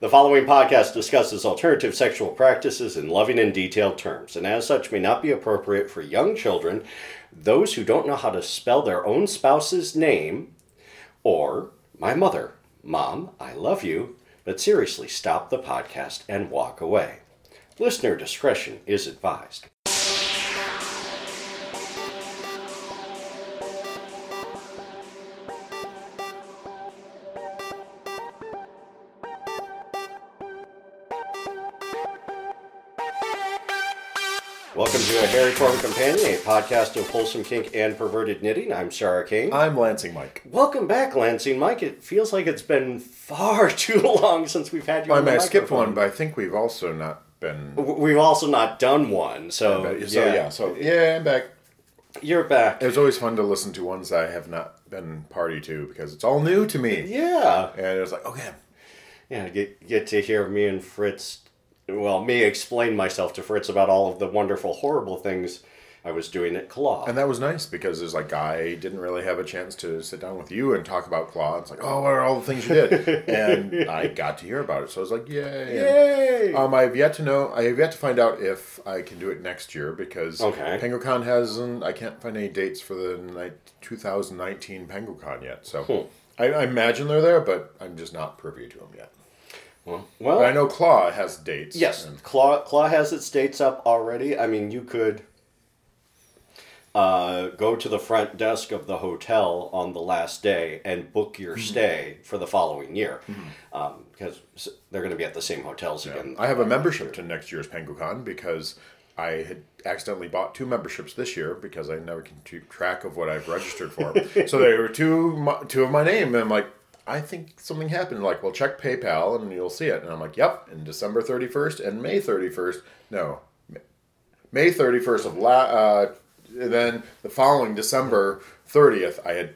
The following podcast discusses alternative sexual practices in loving and detailed terms, and as such may not be appropriate for young children, those who don't know how to spell their own spouse's name, or my mother. Mom, I love you, but seriously, stop the podcast and walk away. Listener discretion is advised. Welcome to a Hairy Prone Companion, a podcast of wholesome kink and perverted knitting. I'm Sir Arcane. I'm Lansing Mike. Welcome back, Lansing Mike. It feels like it's been far too long since we've had you I on the may have skipped microphone. one, but I think we've also not been. W- We've also not done one, so, so yeah. so yeah, I'm back. you're back. It was always fun to listen to ones I have not been party to because it's all new to me. Yeah, And it was like, okay, yeah. Get get to hear me and Fritz. Well, me explain myself to Fritz about all of the wonderful, horrible things I was doing at Claw. and that was nice because it's like I didn't really have a chance to sit down with you and talk about Claw. It's like, oh, what are all the things you did? and I got to hear about it, so I was like, yay! Yay! And, um, I have yet to know. I have yet to find out if I can do it next year because Okay. Penguicon hasn't. I can't find any dates for the ni- 2019 Penguicon yet. So Hmm. I, I imagine they're there, but I'm just not privy to them yet. Well, well, I know Claw has dates. Yes, and- Claw Claw has its dates up already. I mean, you could uh, go to the front desk of the hotel on the last day and book your Mm-hmm. stay for the following year, um, because they're going to be at the same hotels again. I have a membership to next year's Penguicon because I had accidentally bought two memberships this year because I never can keep track of what I've registered for. so there were two two of my name, and I'm like, I think something happened. Like, well, check PayPal and you'll see it. And I'm like, yep, in December 31st and May 31st. No, May 31st of la. Uh, and then the following December 30th, I had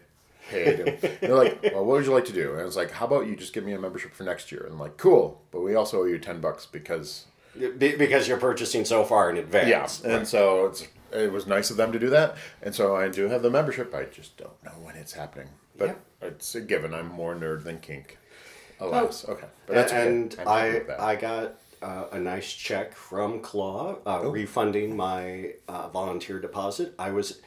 paid. And they're like, well, what would you like to do? And I was like, how about you just give me a membership for next year? And I'm like, cool, but we also owe you 10 bucks because Be- because you're purchasing so far in advance. yeah, and so it's it was nice of them to do that, and so I do have the membership. I just don't know when it's happening, but it's a given. I'm more nerd than kink. Alas, okay, but that's okay. and I'm happy I with that. I got uh, a nice check from Claw uh, Oh. refunding my uh, volunteer deposit. I was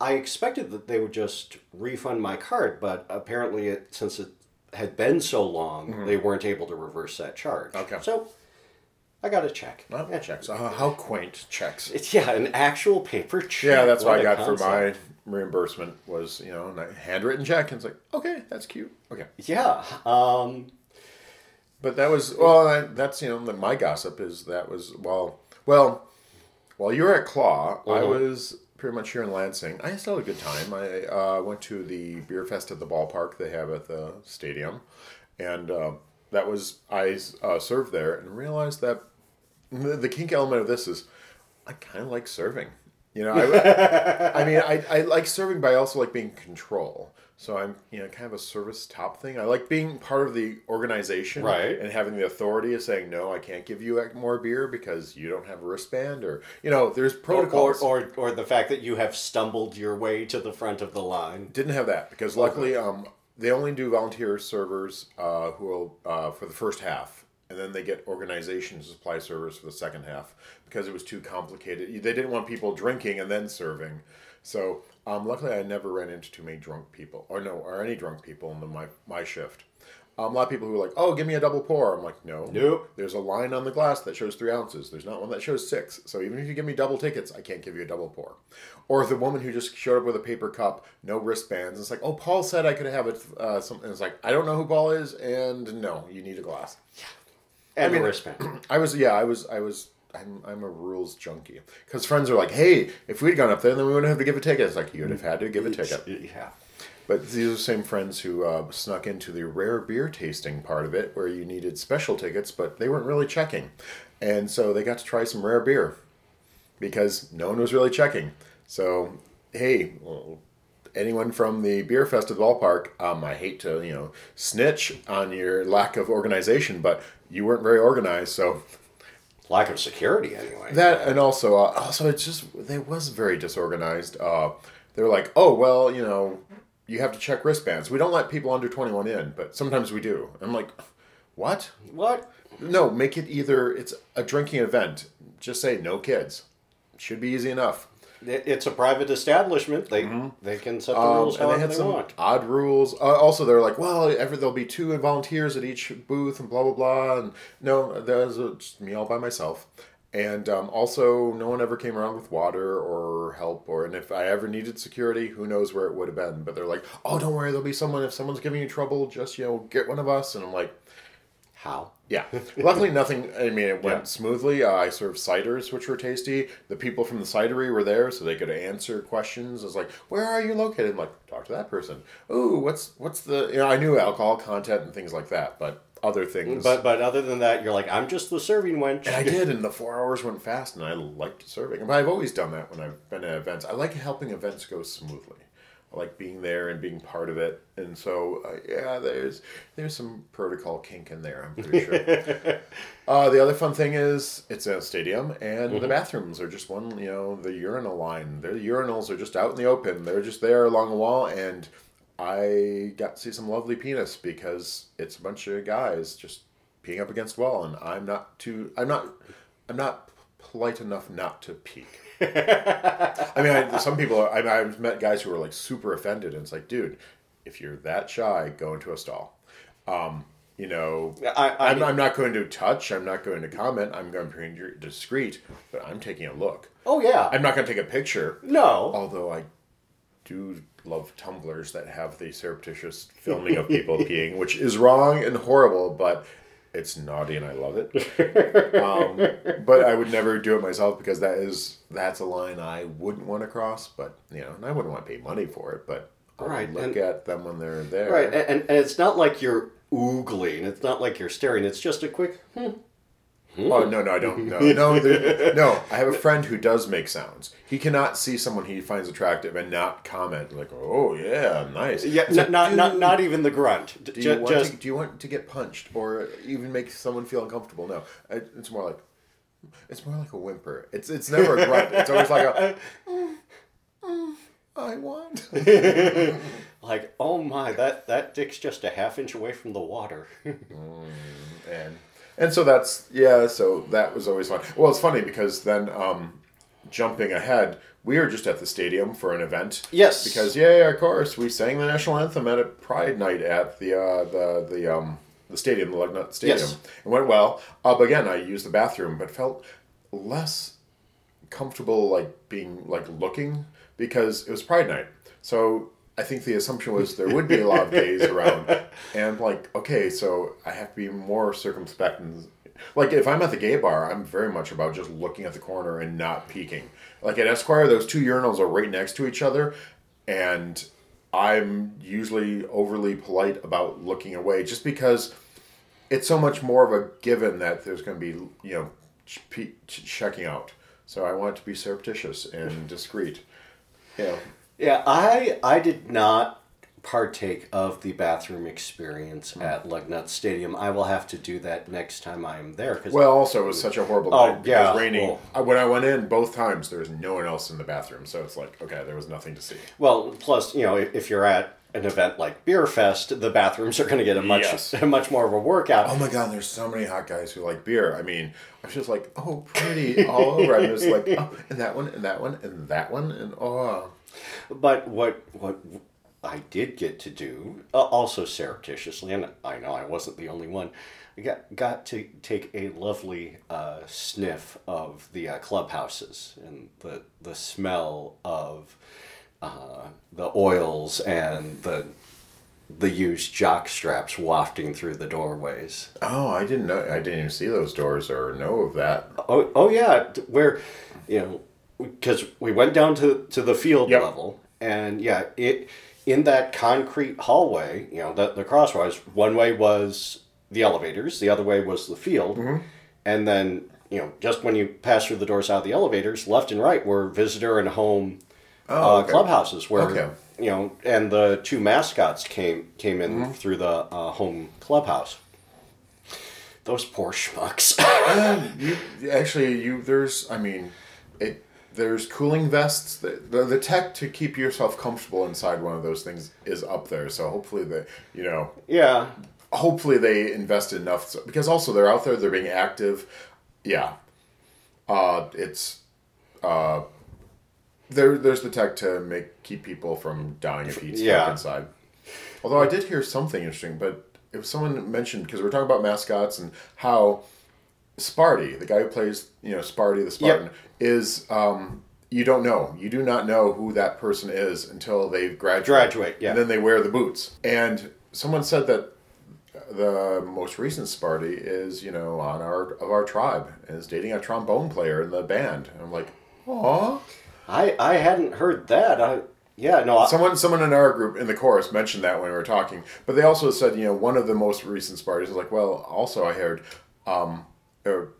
I expected that they would just refund my card, but apparently, it, since it had been so long, they weren't able to reverse that charge. Mm-hmm. Okay. so I got a check. Oh, Yeah. checks. Uh, how quaint checks. It's yeah, an actual paper check. Yeah, that's what What I got for my reimbursement was you know a handwritten check, and it's like okay, that's cute. Okay, Yeah. Um, but that was well, I, that's you know my gossip is that was well, well, while you were at Claw, I was pretty much here in Lansing. I still had a good time. I uh, went to the beer fest at the ballpark they have at the stadium, and uh, that was I uh, served there and realized that the, the kink element of this is I kind of like serving. You know, I, I mean, I, I like serving, but I also like being in control. So I'm, you know, kind of a service top thing. I like being part of the organization, Right. and having the authority of saying no, I can't give you more beer because you don't have a wristband, or you know, there's or, or, protocols. or or the fact that you have stumbled your way to the front of the line. Didn't have that because luckily, um, they only do volunteer servers uh, who will uh, for the first half, and then they get organization to supply servers for the second half because it was too complicated. They didn't want people drinking and then serving. So um, luckily, I never ran into too many drunk people, or no, or any drunk people in the, my my shift. Um, a lot of people who are like, "Oh, give me a double pour." I'm like, "No, Nope. There's a line on the glass that shows three ounces. There's not one that shows six. So even if you give me double tickets, I can't give you a double pour. Or the woman who just showed up with a paper cup, no wristbands. It's like, oh, Paul said I could have it. Uh, something. It's like, I don't know who Paul is, and no, you need a glass. And mean- a wristband. I was, yeah, I was, I was. I'm, I'm a rules junkie because friends are like, hey, if we'd gone up there, then we wouldn't have to give a ticket. It's like you'd have had to give a ticket. yeah. But these are the same friends who uh, snuck into the rare beer tasting part of it, where you needed special tickets, but they weren't really checking, and so they got to try some rare beer because no one was really checking. So, hey, well, anyone from the beer fest at the ballpark, um, I hate to you know snitch on your lack of organization, but you weren't very organized, so Lack of security, anyway. that and also uh, also it's just they was very disorganized. Uh, they're like, oh well, you know, you have to check wristbands. We don't let people under twenty one in, but sometimes we do. I'm like, What? What? No, make it either. It's a drinking event. Just say no kids. Should be easy enough. It- It's a private establishment. They they can set the Um, rules and they had they some want. odd rules. Uh, also, they're like, well, ever there'll be two volunteers at each booth and blah blah blah. And no, that was uh, just me all by myself. And um, also, no one ever came around with water or help. Or and if I ever needed security, who knows where it would have been. But they're like, oh, don't worry, there'll be someone. If someone's giving you trouble, just you know, get one of us. And I'm like, How? yeah. Luckily, nothing. I mean, it went Yeah. smoothly. Uh, I served ciders, which were tasty. The people from the cidery were there, so they could answer questions. I was like, "Where are you located?" I'm like, "Talk to that person." Ooh, what's what's the? You know, I knew alcohol content and things like that, but other things. But but other than that, you're like, I'm just the serving wench. and I did, and the four hours went fast, and I liked serving. But I've always done that when I've been at events. I like helping events go smoothly. Like being there and being part of it, and so uh, yeah, there's there's some protocol kink in there. I'm pretty sure. uh, the other fun thing is it's a stadium, and the bathrooms are just one. You know, the urinal line. Their urinals are just out in the open. They're just there along the wall, and I got to see some lovely penis because it's a bunch of guys just peeing up against the wall, and I'm not too. I'm not. I'm not polite enough not to peek. I mean, I, some people. Are, I mean, I've met guys who are like super offended, and it's like, dude, if you're that shy, go into a stall. Um, you know, I, I, I'm, I'm not going to touch. I'm not going to comment. I'm going to be discreet, but I'm taking a look. oh yeah. I'm not going to take a picture. no. Although I do love Tumblrs that have the surreptitious filming of people peeing, which is wrong and horrible, but it's naughty and I love it. Um, but I would never do it myself because that is that's a line I wouldn't want to cross. But you know, and I wouldn't want to pay money for it. But I'll Right, look and- at them when they're there. Right, and, and it's not like you're oogling. It's not like you're staring. It's just a quick. Hmm. Oh no, no, I don't. No, no, no. I have a friend who does make sounds. He cannot see someone he finds attractive and not comment like, "Oh yeah, nice." Yeah, n- not not dude, not even the grunt. Do you, want just to, do you want to get punched or even make someone feel uncomfortable? No, it's more like it's more like a whimper. It's it's never a grunt. It's always like a "Mm, mm, I want. like, oh my, that that dick's just a half inch away from the water. and and so that's yeah. So that was always fun. Well, it's funny because then um, jumping ahead, we were just at the stadium for an event. Yes. Because yeah, of course, we sang the national anthem at a Pride night at the uh, the the um the stadium, the Lugnut Stadium. Yes. It went well. Uh, but again, I used the bathroom, but felt less comfortable like being like looking because it was Pride night. So I think the assumption was there would be a lot of gays around, and like okay, so I have to be more circumspect and like if I'm at the gay bar, I'm very much about just looking at the corner and not peeking. Like at Esquire, those two urinals are right next to each other, and I'm usually overly polite about looking away just because it's so much more of a given that there's going to be you know checking out. So I want it to be surreptitious and discreet. Know, yeah, I I did not partake of the bathroom experience hmm. at Lugnut Stadium. I will have to do that next time I'm there. Cause well, also it was such a horrible Oh, night. because yeah, raining. well- I- when I went in both times, there was no one else in the bathroom, so it's like okay, there was nothing to see. Well, plus, you know, if you're at an event like Beer Fest, the bathrooms are going to get a much Yes. much more of a workout. Oh my god, there's so many hot guys who like beer. I mean, I was just like, oh, pretty all over. I'm just like, oh, and that one, and that one, and that one, and oh. But what what I did get to do, uh, also surreptitiously, and I know I wasn't the only one, I got got to take a lovely uh, sniff of the uh, clubhouses and the the smell of uh, the oils and the the used jock straps wafting through the doorways. Oh, I didn't know. I didn't even see those doors or know of that. Oh, oh yeah, where, you know, because we went down to to the field Yep. level, and yeah, it in that concrete hallway, you know, the the crosswise. One way was the elevators, the other way was the field, Mm-hmm. and then you know, just when you pass through the doors out of the elevators, left and right were visitor and home Oh, uh, okay. clubhouses where Okay. you know, and the two mascots came came in Mm-hmm. through the uh, home clubhouse. Those poor schmucks. Um, you actually you there's I mean, it there's cooling vests. The, the the tech to keep yourself comfortable inside one of those things is up there. So hopefully the you know yeah. hopefully they invested enough so, because also they're out there, they're being active. Yeah, uh, it's uh, there. There's the tech to make keep people from dying of heat Yeah. inside. Although I did hear something interesting, but if someone mentioned because we're talking about mascots and how Sparty, the guy who plays, you know, Sparty the Spartan, is um, you don't know. You do not know who that person is until they graduate. Graduate, yeah. And then they wear the boots. And someone said that the most recent Sparty is, you know, on our of our tribe and is dating a trombone player in the band. And I'm like, Aw. I I hadn't heard that. I yeah no. I, Someone, someone in our group in the chorus mentioned that when we were talking, but they also said, you know, one of the most recent Spartans is like, well, also I heard, um, or,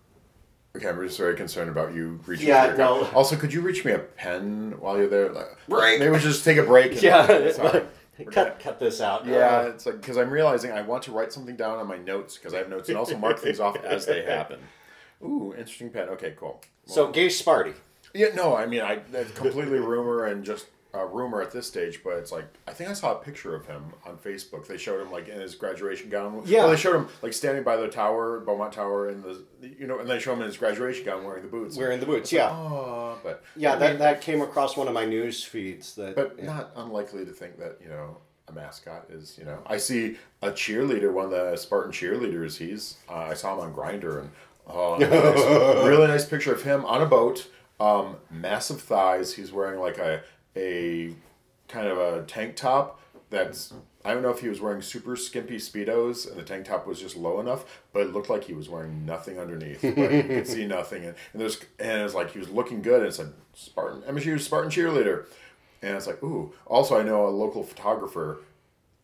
okay, I'm just very concerned about you reaching. Yeah, no. Also, could you reach me a pen while you're there? Like, Break. Maybe we should just take a break. and- yeah, Sorry. cut cut this out. Yeah, Uh, it's like because I'm realizing I want to write something down on my notes because I have notes and also mark things off as they happen. Ooh, interesting pen. Okay, cool. so gay Sparty. Yeah, no, I mean, I that's completely rumor and just a rumor at this stage, but it's like I think I saw a picture of him on Facebook. They showed him like in his graduation gown. Yeah. well, they showed him like standing by the tower, Beaumont Tower, in the you know, and they show him in his graduation gown wearing the boots. Wearing the boots. Yeah. Oh, but Yeah, I that, mean, that came across one of my news feeds. That, but yeah. not unlikely to think that you know a mascot is you know I see a cheerleader, one of the Spartan cheerleaders. He's uh, I saw him on Grindr and oh, nice. really nice picture of him on a boat, um, massive thighs. He's wearing like a a kind of a tank top that's. I don't know if he was wearing super skimpy speedos and the tank top was just low enough, but it looked like he was wearing nothing underneath. But you could see nothing, and, and there's and it was like he was looking good. And it said Spartan MSU Spartan cheerleader, and it's like, ooh. Also, I know a local photographer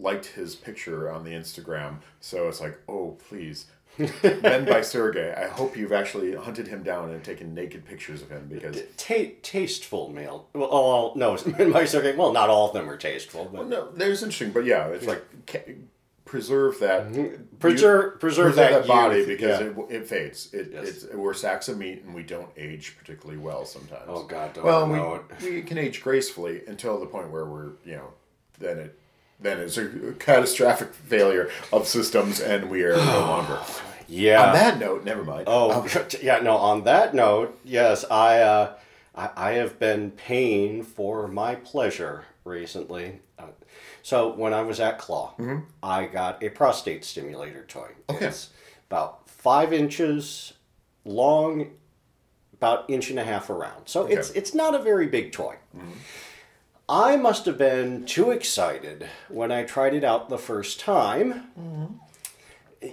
liked his picture on the Instagram. So it's like, oh, please. Men by Sergey, I hope you've actually hunted him down and taken naked pictures of him because. Ta- tasteful male. Well, oh, no, my circuit. Well, not all of them are tasteful, but No, there's interesting, but yeah, it's like ca- preserve that. Mm-hmm. preserve preserve, Preserve that, that, body because Yeah. it, it fades. It, Yes. it's, we're sacks of meat and we don't age particularly well sometimes. Oh God, don't Well, know it. we, we can age gracefully until the point where we're, you know, then it then it's a catastrophic failure of systems and we are no longer. Yeah. On that note, never mind. Oh, yeah. No. On that note, yes, I, uh, I, I have been paying for my pleasure recently. Uh, so when I was at Claw, I got a prostate stimulator toy. Okay. It's about five inches long, about inch and a half around. So it's it's not a very big toy. I must have been too excited when I tried it out the first time.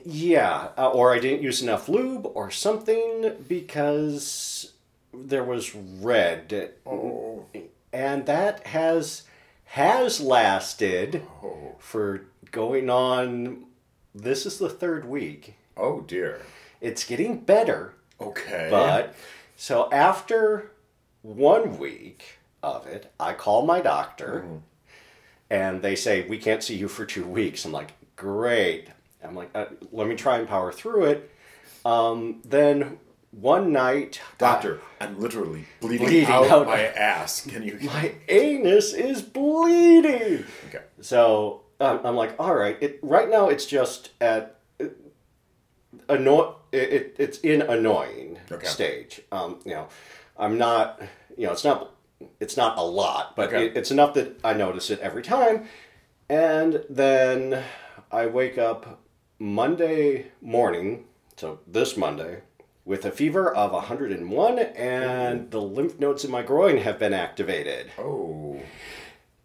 Yeah, uh, or I didn't use enough lube or something because there was red, Oh, and that has has lasted oh, for going on. This is the third week. oh dear. It's getting better, Okay. but so after one week of it, I call my doctor, and they say we can't see you for two weeks. I'm like, great. I'm like, uh, let me try and power through it. Um, then one night, Doctor, I'm literally bleeding, Bleeding out, out. my ass. Can you? my anus is bleeding. Okay. So um, I'm like, all right. It right now it's just at uh, anno- it, it, It's in annoying Okay. stage. Um, you know, I'm not. You know, it's not. It's not a lot, but Okay. it, it's enough that I notice it every time. And then I wake up Monday morning, so this Monday, with a fever of 101, and mm-hmm. the lymph nodes in my groin have been activated. Oh.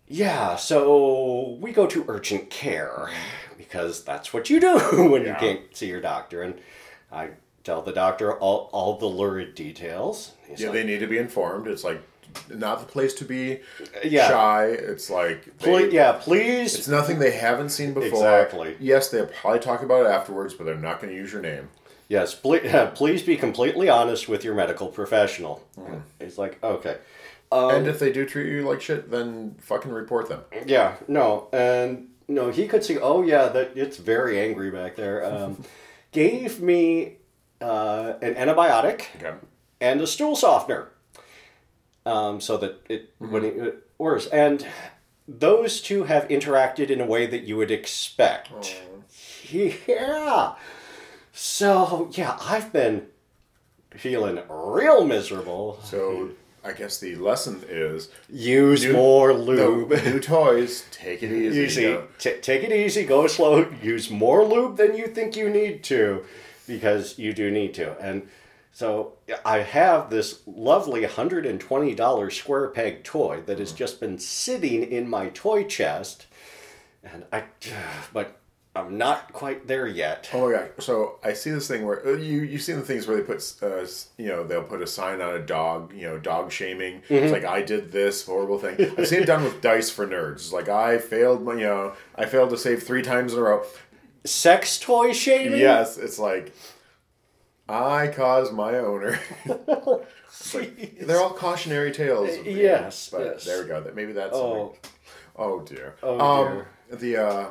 Yeah, so we go to urgent care because that's what you do when Yeah. you can't see your doctor. And I tell the doctor all, all the lurid details. He's Yeah, like, they need to be informed. It's like not the place to be Yeah. shy. It's like they- "Please- yeah, please. It's nothing they haven't seen before. Exactly. Yes, they'll probably talk about it afterwards, but they're not going to use your name. Yes, please, please be completely honest with your medical professional. It's like, okay. Um, and if they do treat you like shit, then fucking report them. Yeah, no, and no, he could see. Oh yeah, that it's very angry back there. Um, gave me uh, an antibiotic Okay. and a stool softener, um, so that it when it, works. And those two have interacted in a way that you would expect. Yeah. So yeah, I've been feeling real miserable. So I guess the lesson is Use New- more lube. new toys. Take it easy. easy. T- take it easy. Go slow. Use more lube than you think you need to, because you do need to. And so I have this lovely hundred and twenty dollars square peg toy that has just been sitting in my toy chest, and I, but I'm not quite there yet. Oh my god! So I see this thing where uh, you you see the things where they put uh, you know they'll put a sign on a dog you know dog shaming. Mm-hmm. It's like I did this horrible thing. I've seen it done with dice for nerds. It's like I failed my you know I failed to save three times in a row. Sex toy shaming. Yes, it's like I caused my owner. Jeez. They're all cautionary tales. Yes, but yes. there we go. That maybe that's Oh, something. Oh dear. Oh, um, dear. The uh,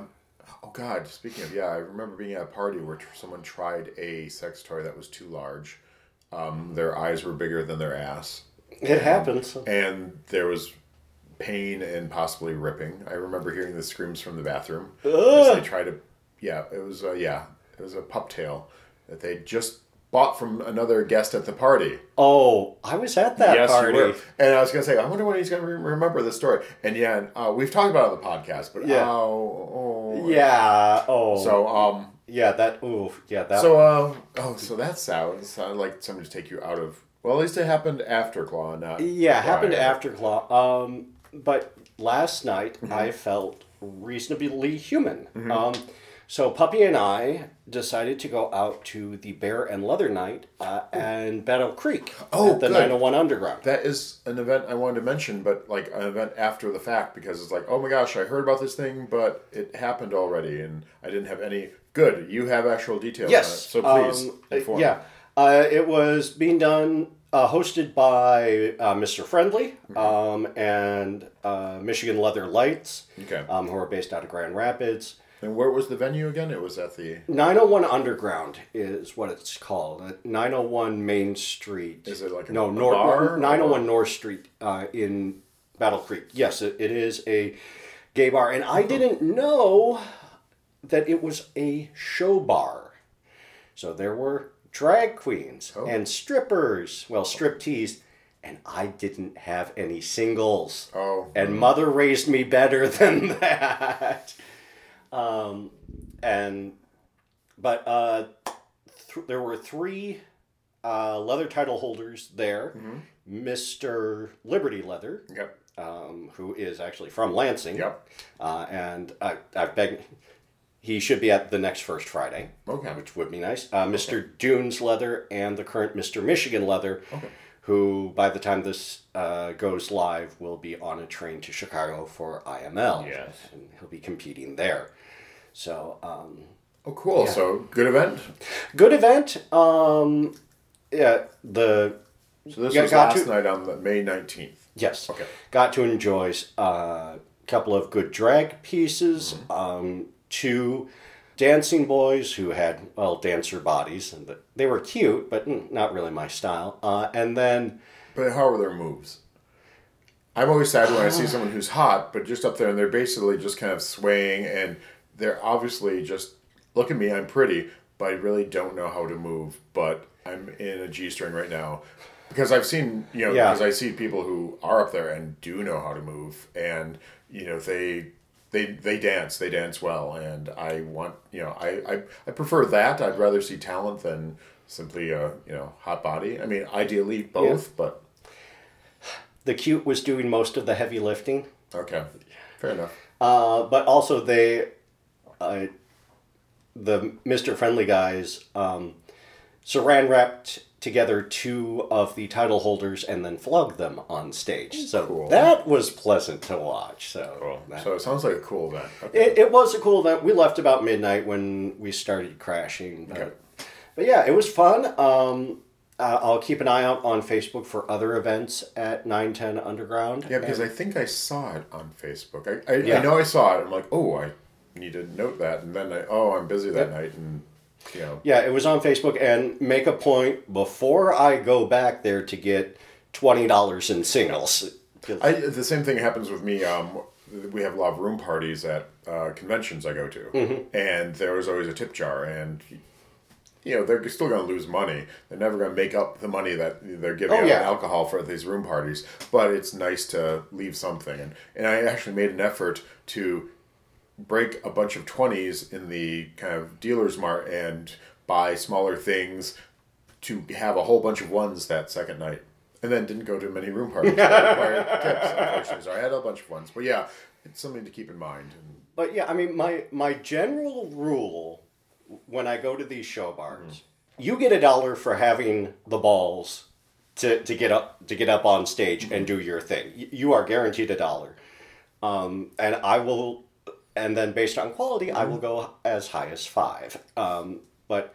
oh god. Speaking of yeah, I remember being at a party where tr- someone tried a sex toy that was too large. Um, their eyes were bigger than their ass, it happens. and there was pain and possibly ripping. I remember hearing the screams from the bathroom as they tried to. Yeah, it was uh, yeah, it was a pup tail that they just bought from another guest at the party. Oh, I was at that yes, party. you were. And I was gonna say, I wonder when he's gonna re- remember this story. And yeah, uh, we've talked about it on the podcast, but Yeah. oh, oh. Yeah. Oh. So um, yeah. That. Ooh. Yeah. That. so uh, oh, so that sounds sounded like somebody to take you out of. Well, at least it happened after Claw, not Yeah, it happened after Claw. Um, but last night Mm-hmm. I felt reasonably human. Um, so Puppy and I decided to go out to the Bear and Leather Night uh, and Battle Creek Oh, at the good. 901 Underground. That is an event I wanted to mention, but like an event after the fact because it's like, oh my gosh, I heard about this thing, but it happened already, and I didn't have any. Good, you have actual details. Yes. on it, so please um, inform. Yeah. Uh, it was being done, uh, hosted by uh, Mr. Friendly Mm-hmm. um, and uh, Michigan Leather Lights, Okay. um, who are based out of Grand Rapids. And where was the venue again? It was at the. 901 Underground is what it's called. Uh, 901 Main Street. Is it like a- no a North bar, 901 or- North Street uh, in Battle Creek? Yes, it, it is a gay bar, and I didn't know that it was a show bar. So there were drag queens Oh. and strippers. Well, striptease, and I didn't have any singles. Oh. And mother raised me better than that. Um, and but uh, th- there were three uh, leather title holders there. Mister Liberty Leather, Yep. um, who is actually from Lansing, Yep. uh, and I, I beg he should be at the next First Friday, Okay. which would be nice. Uh, Mr. Dunes Leather and the current Mr. Michigan Leather, okay. who by the time this uh, goes live will be on a train to Chicago for IML. Yes. and he'll be competing there. So um, Oh, cool. So good event. good event. Um, yeah, the So this Yeah, was got last to- night on the May nineteenth. Yes. Okay. Got to enjoy a couple of good drag pieces. Mm-hmm. Um, two dancing boys who had well dancer bodies, and the- they were cute, but not really my style. Uh, and then But how are their moves? I'm always sad when I see someone who's hot, but just up there and they're basically just kind of swaying and they're obviously just look at me, I'm pretty, but I really don't know how to move. But I'm in a G string right now because I've seen you know Yeah. because I see people who are up there and do know how to move and you know they. They, they dance they dance well and I want you know I, I, I prefer that I'd rather see talent than simply a you know hot body I mean ideally both but the cute was doing most of the heavy lifting. Okay, fair enough. Uh, but also they, uh, the Mister Friendly guys, um, saran wrapped together two of the title holders and then flogged them on stage. So Cool. that was pleasant to watch. So, that- So it sounds like a cool event. Okay. it, it was a cool event. We left about midnight when we started crashing. But, Okay. but yeah, it was fun. Um, uh, I'll keep an eye out on Facebook for other events at 910 Underground. yeah, because And- I think I saw it on Facebook. I, I, Yeah. I know I saw it. I'm like, oh, I need to note that. And then I, oh, I'm busy that night. And, you know, Yeah, it was on Facebook, and make a point before I go back there to get twenty dollars in singles. I, the same thing happens with me. Um, we have a lot of room parties at uh, conventions I go to, Mm-hmm. and there was always a tip jar, and you know they're still going to lose money. They're never going to make up the money that they're giving Oh, out yeah. alcohol for these room parties. But it's nice to leave something, and and I actually made an effort to break a bunch of 20s in the kind of dealer's mart and buy smaller things to have a whole bunch of ones that second night. And then didn't go to many room parties tips, unfortunately. So I had a bunch of ones. But yeah, it's something to keep in mind. But yeah, I mean, my my general rule when I go to these show bars, you get a dollar for having the balls to, to get up to get up on stage and do your thing. You are guaranteed a dollar, um, and I will, and then based on quality, I will go as high as five. Um, but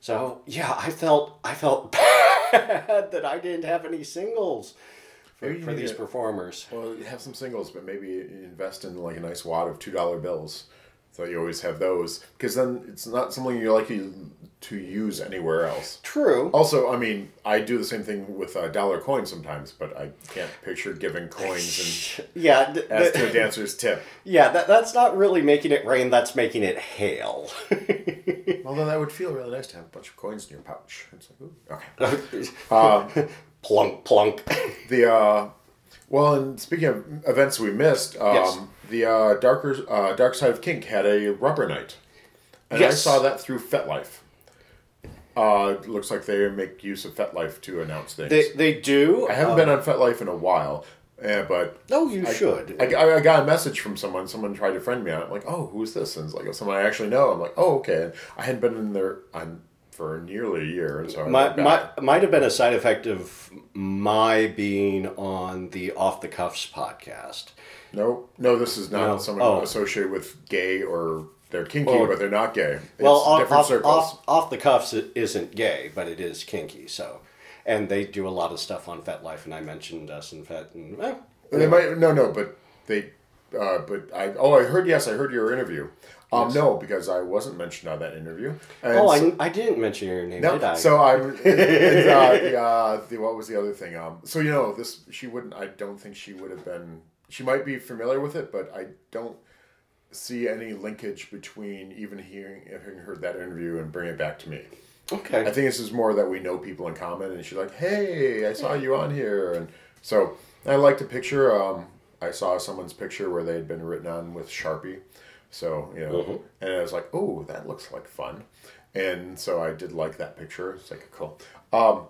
so yeah, I felt I felt bad that I didn't have any singles for, for these to- performers. Well, you have some singles, but maybe invest in like a nice wad of two dollar bills, so you always have those. Because then it's not something you're likely to use anywhere else. True. Also, I mean, I do the same thing with uh, dollar coins sometimes, but I can't picture giving coins and Yeah. th- as th- to a dancer's tip. Yeah, that, that's not really making it rain, that's making it hail. Although that would feel really nice to have a bunch of coins in your pouch. It's like, ooh, okay. plunk, plunk. The uh, well, and speaking of events we missed, um, Yes. the uh, darker uh, Dark Side of Kink had a rubber night, and I saw that through FetLife. Uh, looks like they make use of FetLife to announce things. They, they do. I haven't uh, been on FetLife in a while, uh, but No, you I- should. I, I, I got a message from someone. Someone tried to friend me on it. I'm like, oh, who's this? And it's like someone I actually know. I'm like, oh, okay. And I hadn't been in there on for nearly a year, and so my, my, might have been a side effect of my being on the Off the Cuffs podcast. No, no, this is not No. someone Oh. associated with gay or they're kinky, Oh. but they're not gay. It's Well, off, different off, circles. off, off the Cuffs isn't gay, but it is kinky, so. And they do a lot of stuff on FetLife, and I mentioned us and Fet, and eh, They might no, no, but they, uh, but I oh I heard yes, I heard your interview. Um, no, because I wasn't mentioned on that interview. And Oh, so, I, I didn't mention your name, no, did I? so I'm. It's, uh, the, uh, the what was the other thing? Um, so you know this, she wouldn't. I don't think she would have been. She might be familiar with it, but I don't see any linkage between even hearing having heard that interview and bring it back to me. okay. I think this is more that we know people in common, and she's like, "Hey, I saw you on here," and so I like the picture. Um, I saw someone's picture where they had been written on with Sharpie, so you know, and I was like, "Oh, that looks like fun," and so I did like that picture. It's like cool. Um,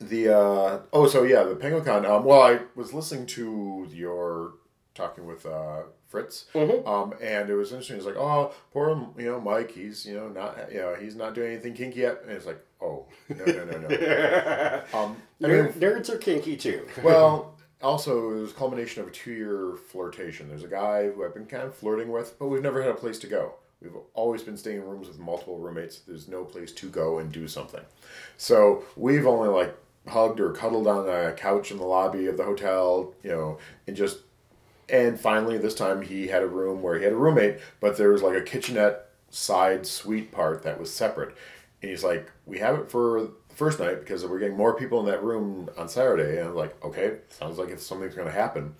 the uh, oh, so yeah, the Penguicon. Um, well, I was listening to your talking with uh, Fritz, um, and it was interesting. It's like, oh, poor you know Mike. He's you know not you know he's not doing anything kinky yet, and it's like, oh no no no no. um, I mean, Ner- nerds are kinky too. well, also it was a culmination of a two-year flirtation. There's a guy who I've been kind of flirting with, but we've never had a place to go. We've always been staying in rooms with multiple roommates. There's no place to go and do something. So we've only like hugged or cuddled on a couch in the lobby of the hotel, you know, and just and finally this time he had a room where he had a roommate, but there was like a kitchenette side suite part that was separate. And he's like, We have it for first night because we're getting more people in that room on Saturday. And I'm like, Okay, sounds like if something's gonna happen.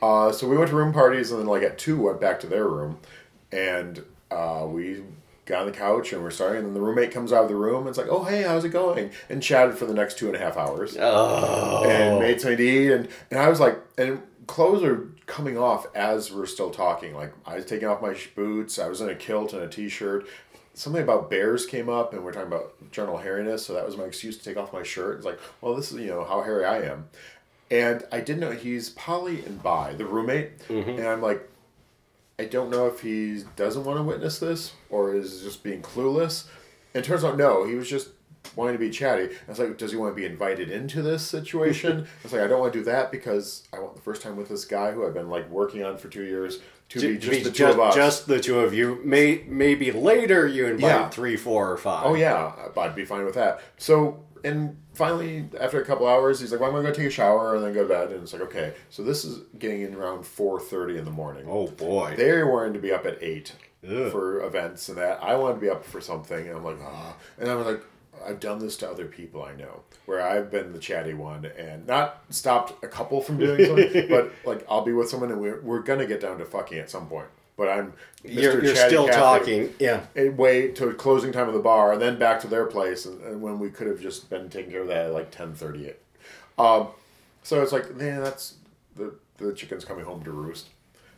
Uh, so we went to room parties and then like at two went back to their room and uh, we got on the couch and we're starting and then the roommate comes out of the room and it's like, Oh hey, how's it going? And chatted for the next two and a half hours Oh. and made something to eat and, and I was like and clothes are coming off as we're still talking like I was taking off my boots I was in a kilt and a t-shirt something about bears came up and we're talking about general hairiness so that was my excuse to take off my shirt. It's like well this is you know how hairy I am. And I didn't know he's poly and bi the roommate. Mm-hmm. And I'm like I don't know if he doesn't want to witness this or is just being clueless. And it turns out, no, he was just wanting to be chatty. I was like, does he want to be invited into this situation? I was like, I don't want to do that because I want the first time with this guy who I've been like working on for two years to be just be the two just, of us. just the two of you. May maybe later you invite Yeah. three, four, or five. Oh yeah, I'd be fine with that. So and finally, after a couple hours, he's like, "Well, I'm gonna go take a shower and then go to bed." And it's like, okay, so this is getting in around four thirty in the morning. Oh boy. they're wanting to be up at eight Ugh. for events and that. I wanted to be up for something, and I'm like, ah. And I'm like, I've done this to other people I know, where I've been the chatty one and not stopped a couple from doing something, but like I'll be with someone and we're, we're gonna get down to fucking at some point. but I'm Mr. You're, you're still Cathy talking. Yeah. a way to closing time of the bar and then back to their place and, and when we could have just been taking care of that at like 10.38 um, so it's like man that's the, the chicken's coming home to roost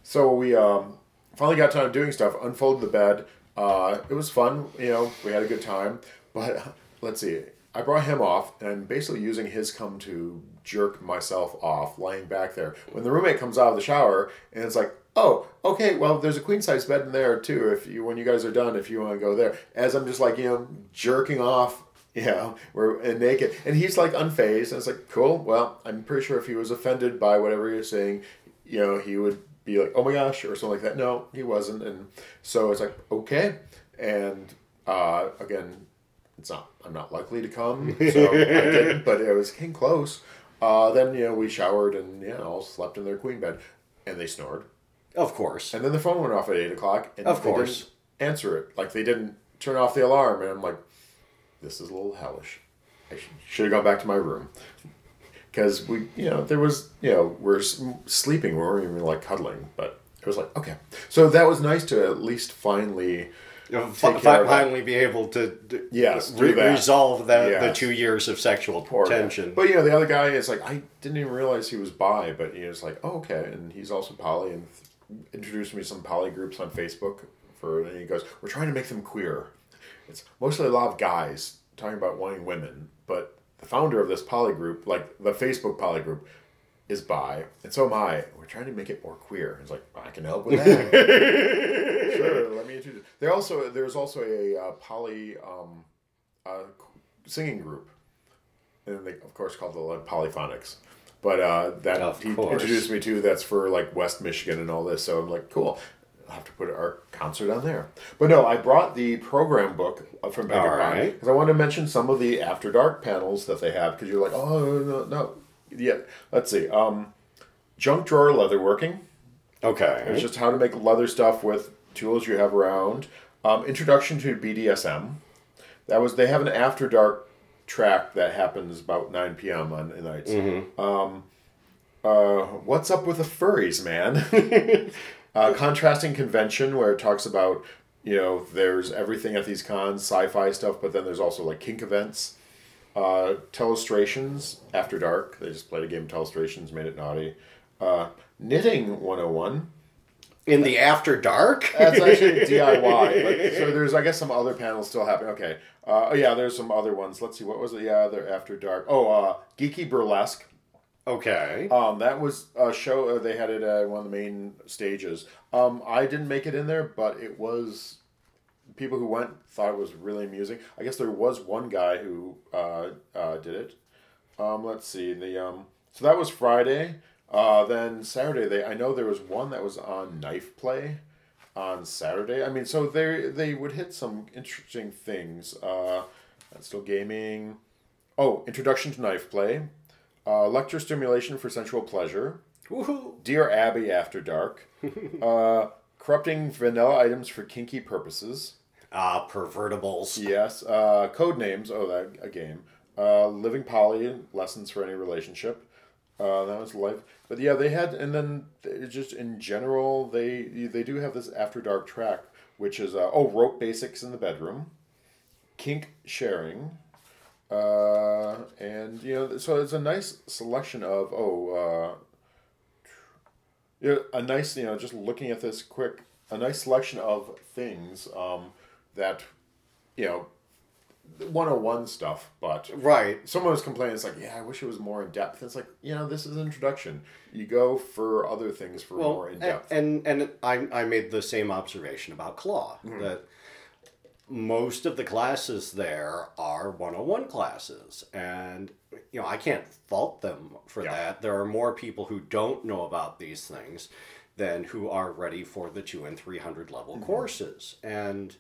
so we um, finally got time doing stuff unfolded the bed uh, it was fun you know we had a good time but let's see. I brought him off and basically using his come to jerk myself off laying back there. When the roommate comes out of the shower and it's like oh okay well there's a queen size bed in there too if you when you guys are done if you want to go there. As i'm just like you know jerking off you know we're and naked. And he's like unfazed and it's like cool well i'm pretty sure if he was offended by whatever you're saying you know he would be like oh my gosh or something like that. No he wasn't. And so it's like okay. And uh again it's not i'm not likely to come so i didn't but it was came close uh then you know we showered and you know all slept in their queen bed and they snored Of course. and then the phone went off at eight o'clock, and Of they course. didn't answer it. Like they didn't turn off the alarm, and I'm like, "This is a little hellish. I should have gone back to my room." Because we, you know, there was, you know, we're sleeping, we weren't even like cuddling, but it was like, okay. So that was nice to at least finally, You know, Take fi- care fi- of that. finally be able to d- Yes, re- that. resolve the, two years of sexual or- tension. But you know, the other guy is like, I didn't even realize he was bi, but he was like, oh, okay, and he's also poly, and introduced me to some poly groups on Facebook. For and he goes, we're trying to make them queer. It's mostly a lot of guys talking about wanting women, but the founder of this poly group, like the Facebook poly group, is bi, and so am I. We're trying to make it more queer. It's like I can help with that. sure, let me introduce. There also there's also a uh, poly um, uh, singing group, and they of course called the Polyphonics. But uh, that Of he course. introduced me to that's for like West Michigan and all this. So I'm like, cool. I'll have to put our concert on there. But no, I brought the program book from Big All and right. because I want to mention some of the After Dark panels that they have because you're like, oh no, no, yeah. Let's see. Um, junk drawer leatherworking. okay. It's just how to make leather stuff with tools you have around. Um, introduction to BDSM. That was they have an after dark track that happens about nine p.m. on the nights. Um, uh, what's up with the furries, man? uh, contrasting convention where it talks about you know there's everything at these cons, sci-fi stuff, but then there's also like kink events. Uh, telestrations after dark. They just played a game of telestrations, made it naughty. Uh, knitting 101. In the after dark? That's actually DIY. So there's, I guess, some other panels still happening. Okay. Uh, oh, yeah, there's some other ones. Let's see. What was it? Yeah, they're after dark. Oh, uh, Geeky Burlesque. okay. Um, that was a show. Uh, they had it at one of the main stages. Um, I didn't make it in there, but it was. People who went thought it was really amusing. I guess there was one guy who uh, uh, did it. Um, let's see the um. So that was Friday. Uh, then Saturday, they I know there was one that was on knife play on Saturday. I mean, so they they would hit some interesting things. Uh, that's still gaming. Oh, introduction to knife play. Uh, lecture stimulation for sensual pleasure. Woohoo. Dear Abby After Dark. uh, corrupting vanilla items for kinky purposes. Ah, pervertibles. Yes. Uh, code names. Oh, that a game. Uh, living poly lessons for any relationship. Uh, that was life. But yeah, they had, and then just in general, they they do have this after dark track, which is uh, oh rope basics in the bedroom, kink sharing, uh, and you know so it's a nice selection of oh uh, a nice you know just looking at this quick a nice selection of things um, that you know 101 stuff but Right. someone was complaining it's like yeah i wish it was more in depth it's like you know this is an introduction you go for other things for Well, more in depth and and I I made the same observation about Claw Mm-hmm. that most of the classes there are 101 classes and you know I can't fault them for Yeah. that. There are more people who don't know about these things than who are ready for the 2 and 300 level Mm-hmm. courses. And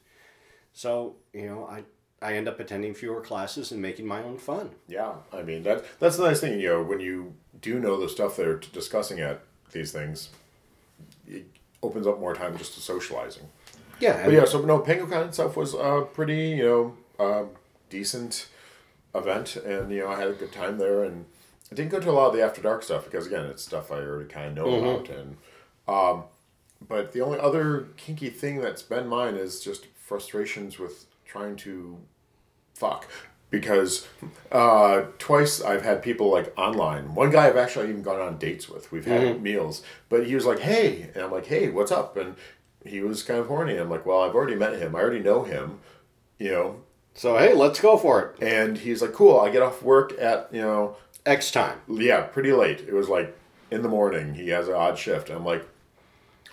so, you know, I I end up attending fewer classes and making my own fun. yeah i mean that that's the nice thing you know when you do know the stuff they're discussing at these things it opens up more time just to socializing Yeah, But yeah, so no, Penguicon itself was a pretty, you know, uh, decent event, and you know, I had a good time there, and I didn't go to a lot of the After Dark stuff because again, it's stuff I already kind of know about, and um, but the only other kinky thing that's been mine is just frustrations with trying to fuck. Because uh, twice I've had people like online. One guy I've actually even gone on dates with. We've had meals, but he was like, "Hey," and I'm like, "Hey, what's up?" And he was kind of horny. I'm like, "Well, I've already met him. I already know him, you know." So hey, let's go for it. And he's like, "Cool. I get off work at you know X time. yeah, pretty late. It was like in the morning. He has an odd shift. I'm like,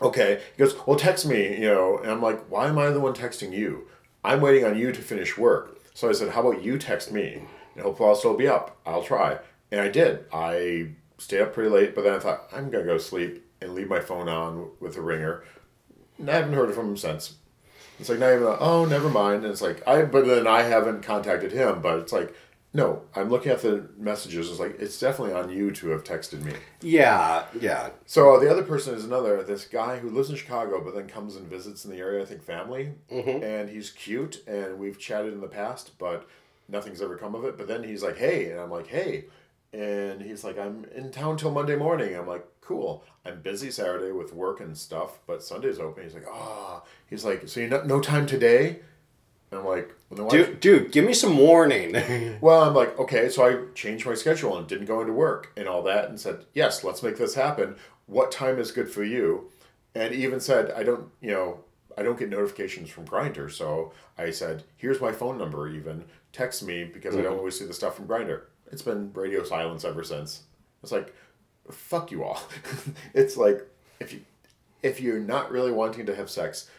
okay. He goes, well, text me, you know. And I'm like, why am I the one texting you? I'm waiting on you to finish work. So I said, how about you text me? And hopefully I'll still be up. I'll try. And I did. I stayed up pretty late, but then I thought, I'm going to go sleep and leave my phone on with a ringer. And I haven't heard from him since. It's like not even oh never mind. And it's like I but then I haven't contacted him. But it's like no, I'm looking at the messages. It's like it's definitely on you to have texted me. Yeah, yeah. So the other person is another this guy who lives in Chicago, but then comes and visits in the area. I think family, and he's cute, and we've chatted in the past, but nothing's ever come of it. But then he's like, "Hey," and I'm like, "Hey," and he's like, "I'm in town till Monday morning." I'm like, "Cool." I'm busy Saturday with work and stuff, but Sunday's open. He's like, "Ah," he's like, "So you no no time today?" And I'm like, well, then why don't you- Dude, dude, give me some warning. well, I'm like, okay, so I changed my schedule and didn't go into work and all that and said, yes, let's make this happen. What time is good for you? And even said, I don't, you know, I don't get notifications from Grindr, so I said, here's my phone number. Even text me because I don't mm-hmm. always see the stuff from Grindr. It's been radio silence ever since. It's like, fuck you all. it's like if you if you're not really wanting to have sex,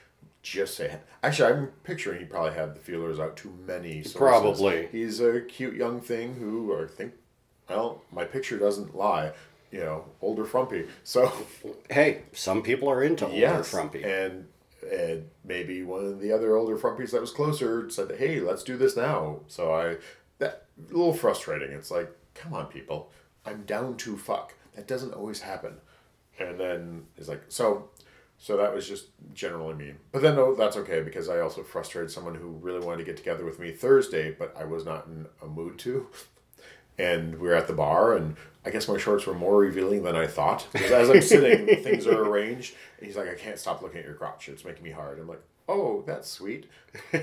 just say. Actually, I'm picturing he probably had the feelers out to many sources. Probably. He's a cute young thing who I think, well, my picture doesn't lie. You know, older frumpy. So, hey, some people are into older yes. frumpy. And, and maybe one of the other older frumpies that was closer said, hey, let's do this now. So I, that, a little frustrating. It's like, come on, people. I'm down to fuck. That doesn't always happen. And then it's like, so so that was just generally me. But then no, that's okay because I also frustrated someone who really wanted to get together with me Thursday, but I was not in a mood to. And we were at the bar, and I guess my shorts were more revealing than I thought. Because as I'm sitting, things are arranged, and he's like, "I can't stop looking at your crotch. It's making me hard." I'm like, "Oh, that's sweet." but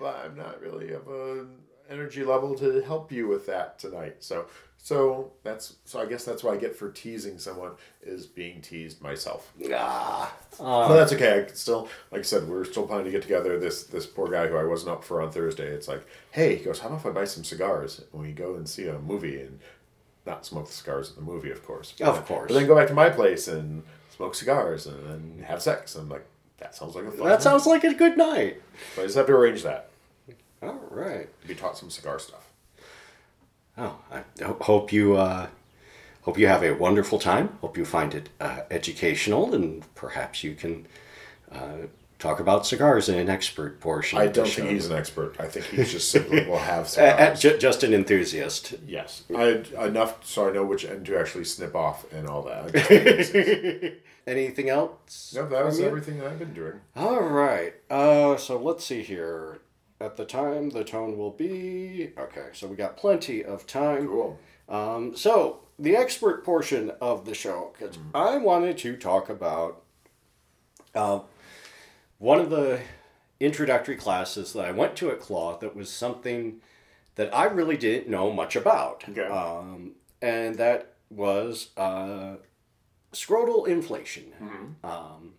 I'm not really of a energy level to help you with that tonight. So so that's so I guess that's what I get for teasing someone is being teased myself. ah, but that's okay. I can still like I said, we're still planning to get together. This this poor guy who I wasn't up for on Thursday. It's like, hey, he goes, how about if I buy some cigars and we go and see a movie and not smoke the cigars at the movie, of course. But, Of course. But then go back to my place and smoke cigars and then have sex. And I'm like, that sounds like a fun. that night. sounds like a good night. But I just have to arrange that. All right. Be taught some cigar stuff. Oh, I hope you uh, hope you have a wonderful time. Hope you find it uh, educational, and perhaps you can uh, talk about cigars in an expert portion. I of don't think he's an expert. I think he's just simply will have Uh, uh, cigars. just an enthusiast. yes, I enough so I know which end to actually snip off and all that. Anything else? no, that was everything I've been doing. All right. Uh, so let's see here. At the time, the tone will be okay. So we got plenty of time. Cool. Um, so the expert portion of the show, because I wanted to talk about uh, one of the introductory classes that I went to at Claw that was something that I really didn't know much about. Okay. Um, and that was uh, scrotal inflation. Um,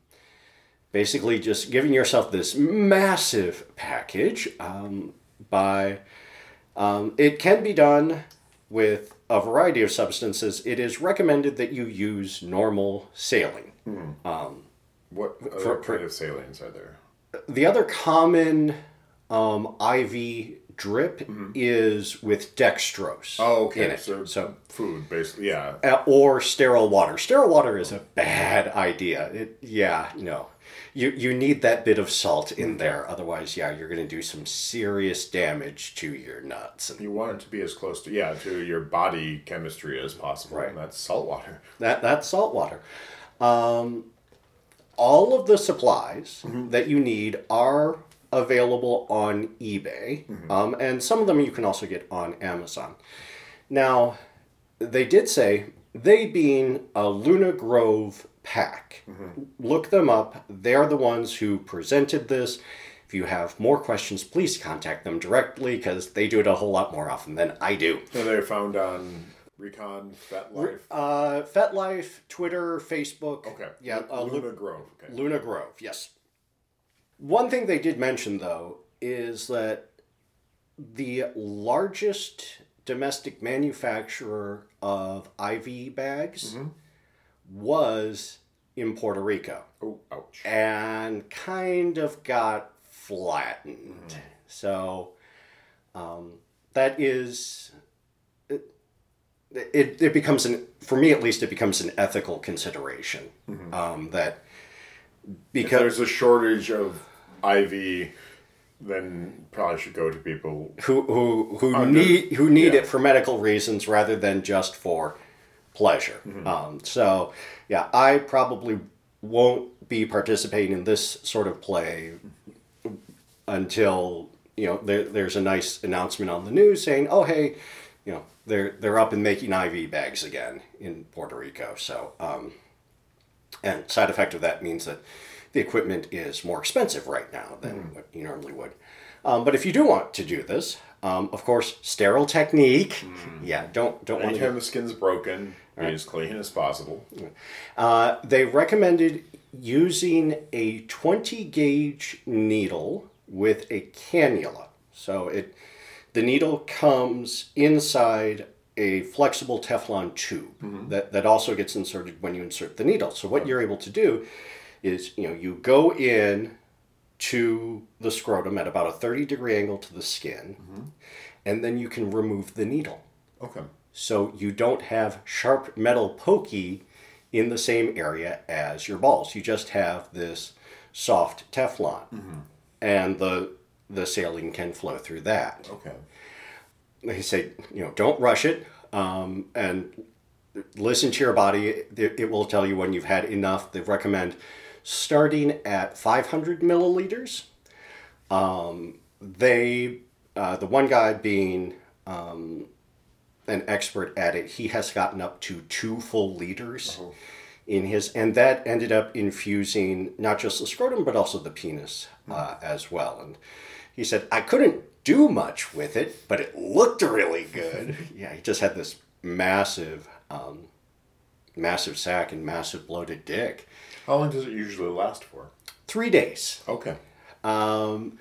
basically, just giving yourself this massive package um, by. Um, it can be done with a variety of substances. It is recommended that you use normal saline. What other For- kind of salients are there? The other common um, IV drip is with dextrose. Mm-hmm. Oh, okay. in it. So, so food, basically. Yeah. uh, or sterile water. Sterile water is a bad idea. It, yeah, no. You, you need that bit of salt in there. Otherwise, yeah, you're going to do some serious damage to your nuts. And You want it to be as close to yeah to your body chemistry as possible. Right. And that's salt water. that, that's salt water. Um, all of the supplies that you need are available on eBay. Um, and some of them you can also get on Amazon. Now, they did say they being a Luna Grove PAC. Look them up. They're the ones who presented this. If you have more questions, please contact them directly because they do it a whole lot more often than I do. So they're found on Recon, FetLife. Uh, FetLife, Twitter, Facebook. Okay. Yeah. Uh, Lu- Luna Grove. Okay. Luna Grove, yes. One thing they did mention, though, is that the largest domestic manufacturer of IV bags was in Puerto Rico Oh, ouch. and kind of got flattened. So um, that is. It, it, it becomes an for me at least it becomes an ethical consideration um, that If because there's a shortage of IV, then probably should go to people. who who who Under- need who need yeah. it for medical reasons rather than just for pleasure. Um, so yeah, I probably won't be participating in this sort of play until you know there, there's a nice announcement on the news saying, "Oh hey, you know they're they're up and making IV bags again in Puerto Rico." So um, and side effect of that means that the equipment is more expensive right now than what you normally would. Um, but if you do want to do this, um, of course, sterile technique. Yeah, don't don't want to. Anytime the skin's broken, be as clean as possible. Uh, they recommended using a 20 gauge needle with a cannula. So it the needle comes inside a flexible Teflon tube that, that also gets inserted when you insert the needle. So what you're able to do is you know you go in to the scrotum at about a 30 degree angle to the skin and then you can remove the needle Okay. So you don't have sharp metal pokey in the same area as your balls. You just have this soft Teflon, and the the saline can flow through that. Okay. They say, you know, don't rush it, um, and listen to your body. It, it will tell you when you've had enough. They recommend starting at 500 milliliters. Um, they, uh, the one guy being um, an expert at it, he has gotten up to two full liters in his, and that ended up infusing not just the scrotum but also the penis uh, as well. And he said, I couldn't do much with it, but it looked really good. yeah, he just had this massive, um, massive sack and massive bloated dick. How long does it usually last for? Three days. Okay. Um,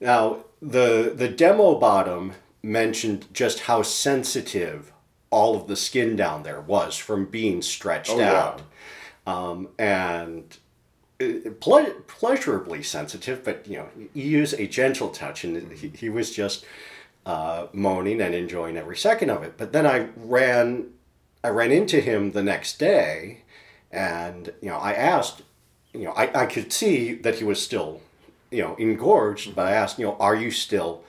now, the the demo bottom mentioned just how sensitive all of the skin down there was from being stretched Oh, yeah. out, um, and uh, ple- pleasurably sensitive. But you know, you use a gentle touch, and he, he was just uh, moaning and enjoying every second of it. But then I ran, I ran into him the next day, and you know, I asked, you know, I, I could see that he was still, you know, engorged. But I asked, you know, are you still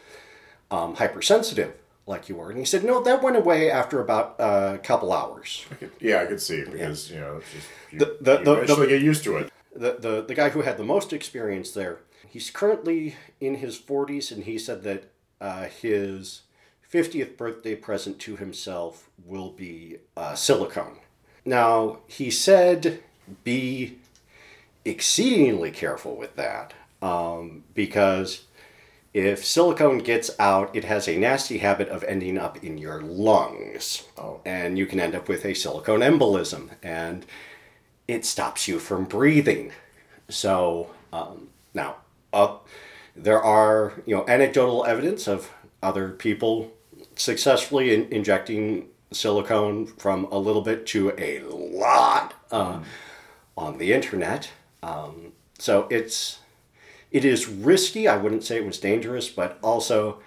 um, hypersensitive like you were? And he said, no, that went away after about uh, a couple hours. I could, yeah, I could see because you know it's just you, The- the- you the- eventually get used to it. the, the, the guy who had the most experience there, he's currently in his 40s, and he said that uh, his 50th birthday present to himself will be uh, silicone. Now, he said be exceedingly careful with that um, because if silicone gets out, it has a nasty habit of ending up in your lungs. Oh. And you can end up with a silicone embolism. And it stops you from breathing. So um, now, uh, there are you know anecdotal evidence of other people successfully in, injecting silicone from a little bit to a lot uh, on the internet. Um, so it's it is risky. I wouldn't say it was dangerous, but also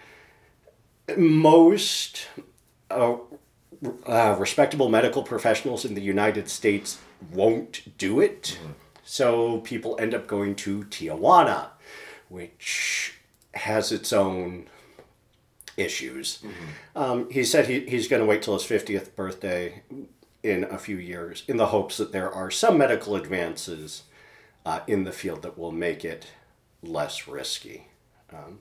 most uh, uh, respectable medical professionals in the United States won't do it. So people end up going to Tijuana, which has its own issues. Um, he said he, he's going to wait till his 50th birthday in a few years in the hopes that there are some medical advances uh, in the field that will make it less risky. Um,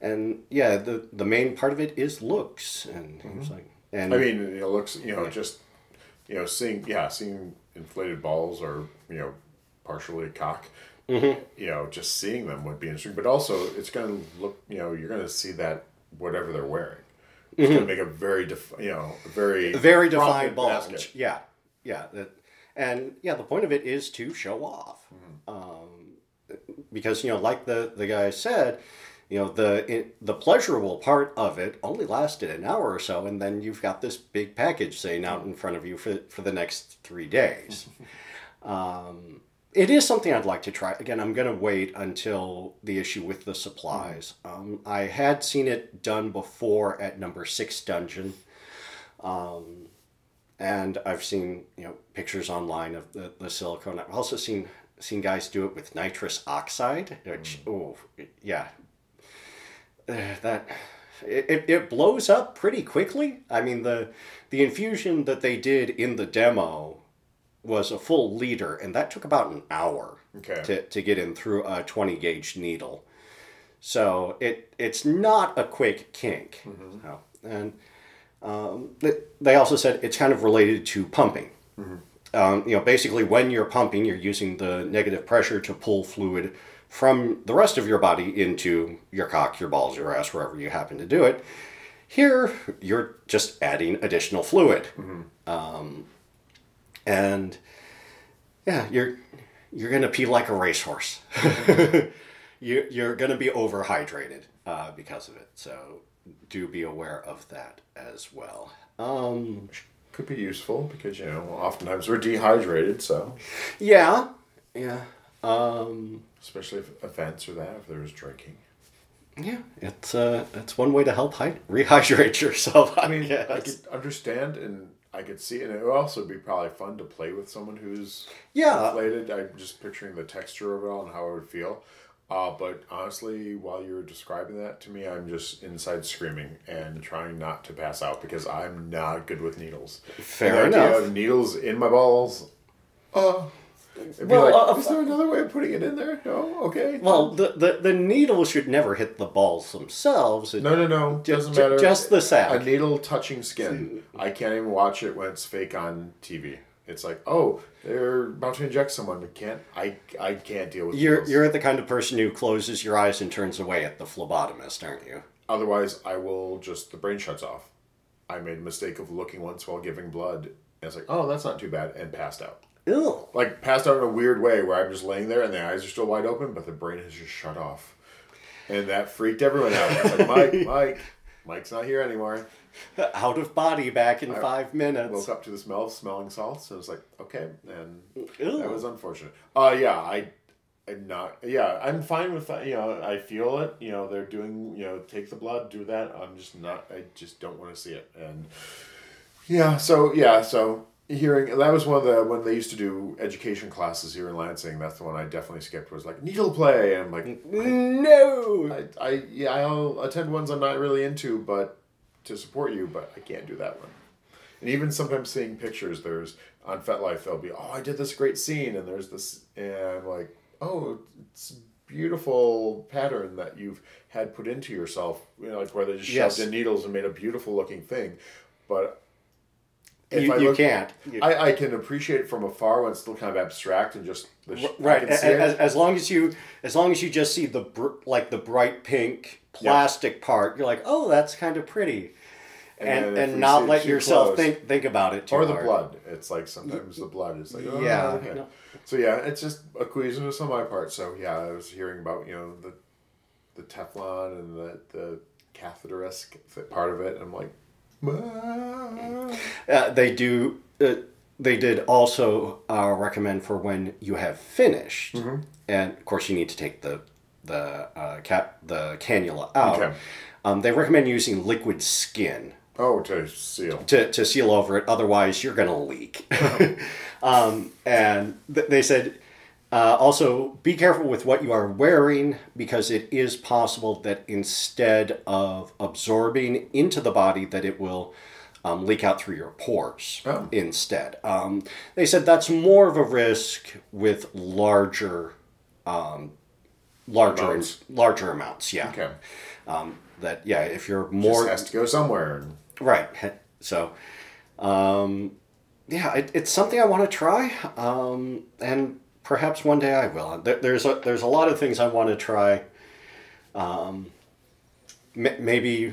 and yeah, the, the main part of it is looks. And was like, and I mean, it looks you know just you know, seeing yeah, seeing inflated balls or you know, partially cock. Mm-hmm. You know, just seeing them would be interesting. But also, it's going to look. You know, you're going to see that whatever they're wearing. It's going to make a very, def- you know, a very very defined bulge. basket. Yeah, yeah, that, and yeah, the point of it is to show off, Mm-hmm. um, because you know, like the the guy said, you know, the it, the pleasurable part of it only lasted an hour or so, and then you've got this big package sitting out in front of you for for the next three days. um, it is something I'd like to try. Again, I'm going to wait until the issue with the supplies. Um, I had seen it done before at number six dungeon and I've seen you know pictures online of the, the silicone. I've also seen seen guys do it with nitrous oxide, which oh yeah, Uh, that it, it, blows up pretty quickly. I mean the the infusion that they did in the demo was a full liter, and that took about an hour Okay. to, to get in through a twenty gauge needle. So it it's not a quick kink. No. And um, they also said it's kind of related to pumping. Um, you know, basically, when you're pumping, you're using the negative pressure to pull fluid from the rest of your body into your cock, your balls, your ass, wherever you happen to do it. Here, you're just adding additional fluid, um, and yeah, you're you're gonna pee like a racehorse. you you're gonna be overhydrated uh, because of it. So do be aware of that as well. Um, Could be useful because you know oftentimes we're dehydrated, so yeah, yeah, um, especially if events or that if there's drinking. yeah. It's uh, it's one way to help hy- rehydrate yourself. I, I mean, guess. I could understand and I could see, and it would also be probably fun to play with someone who's Yeah. inflated. I'm just picturing the texture of it all and how it would feel. Uh, but honestly, while you were describing that to me, I'm just inside screaming and trying not to pass out because I'm not good with needles. Fair And the idea enough. of needles in my balls. Uh, it'd Well, like, uh, is there another way of putting it in there? No, okay. Well, the, the, the needle should never hit the balls themselves. It- No, no, no. Doesn't matter. just the sack. A needle touching skin. I can't even watch it when it's fake on TV. It's like, oh, they're about to inject someone. I can't. I I can't deal with. You're you're the kind of person who closes your eyes and turns away at the phlebotomist, aren't you? Otherwise, I will just the brain shuts off. I made a mistake of looking once while giving blood. And it's like, oh, that's not too bad, and passed out. Ew. Like passed out in a weird way where I'm just laying there and the eyes are still wide open, but the brain has just shut off, and that freaked everyone out. I was like, Mike, Mike, Mike's not here anymore. Out of body back in five minutes. woke up to the smell of smelling salts and was like, okay, and Ew. that was unfortunate. Uh yeah, I I'm not yeah, I'm fine with that, you know, I feel it, you know, they're doing, you know, take the blood, do that. I'm just not I just don't want to see it. And yeah, so yeah, so hearing that was one of the when they used to do education classes here in Lansing, that's the one I definitely skipped was like needle play and I'm like No. I, I yeah, I'll attend ones I'm not really into, but to support you, but I can't do that one. And even sometimes seeing pictures, there's on FetLife, they'll be, oh, I did this great scene, and there's this, and I'm like, oh, it's a beautiful pattern that you've had put into yourself, you know, like where they just Yes. shoved in needles and made a beautiful looking thing, but if You, I you look- can't. You- I, I can appreciate it from afar when it's still kind of abstract and just the right. can see a- it. As, as long as you as long as you just see the br- like the bright pink plastic part, you're like, oh, that's kind of pretty, and if and, not let yourself close- think think about it too or the hard. blood. It's like sometimes the blood is like oh, Yeah, okay. no. So yeah, it's just a coincidence on my part. So yeah, I was hearing about you know the the Teflon and the the catheter esque part of it. And I'm like. Uh, they do. Uh, they did also uh, recommend for when you have finished, Mm-hmm. and of course you need to take the the uh, cap the cannula out. Okay. Um, they recommend using liquid skin oh to seal. to, to seal over it. Otherwise, you're gonna leak. um, and th- they said uh, also be careful with what you are wearing because it is possible that instead of absorbing into the body, that it will um, leak out through your pores Oh. instead. Um, they said that's more of a risk with larger. Um, larger Amounts. larger amounts yeah Okay, um, that yeah if you're more just has to go somewhere. Right. So, um, yeah, it, it's something I want to try, um, and perhaps one day I will. There, there's a, there's a lot of things I want to try. Um, m- maybe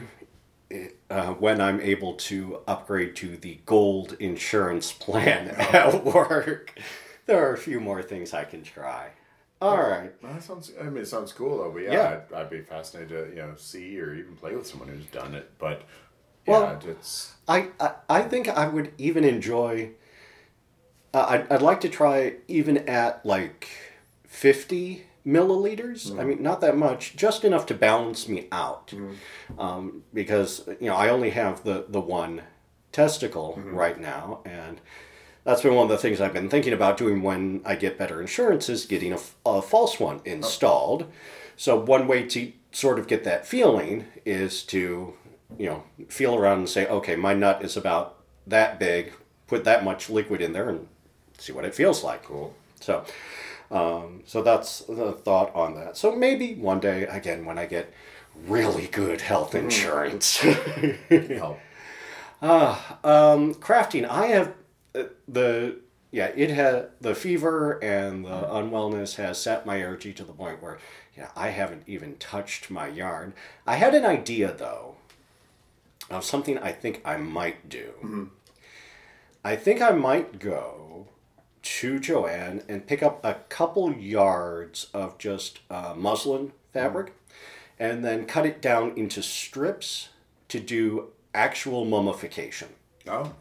uh, when I'm able to upgrade to the gold insurance plan at work, there are a few more things I can try. All right. Well, that sounds. I mean, it sounds cool though. But yeah, Yeah. I'd, I'd be fascinated to you know see or even play with someone who's done it. But Well- it's I, I, I think I would even enjoy. Uh, I'd, I'd like to try even at like 50 milliliters. I mean, not that much, just enough to balance me out. Um, because, you know, I only have the, the one testicle right now. And that's been one of the things I've been thinking about doing when I get better insurance is getting a false one installed. So, one way to sort of get that feeling is to, you know, feel around and say, okay, my nut is about that big, put that much liquid in there and see what it feels like. cool. So, um, so that's the thought on that. So maybe one day, again, when I get really good health insurance. Help. um, crafting, I have uh, Uh, the yeah, it had the fever and the unwellness has set my energy to the point where yeah, I haven't even touched my yarn. I had an idea though of something I think I might do. Mm-hmm. I think I might go to Joanne and pick up a couple yards of just uh, muslin fabric mm-hmm. and then cut it down into strips to do actual mummification Oh,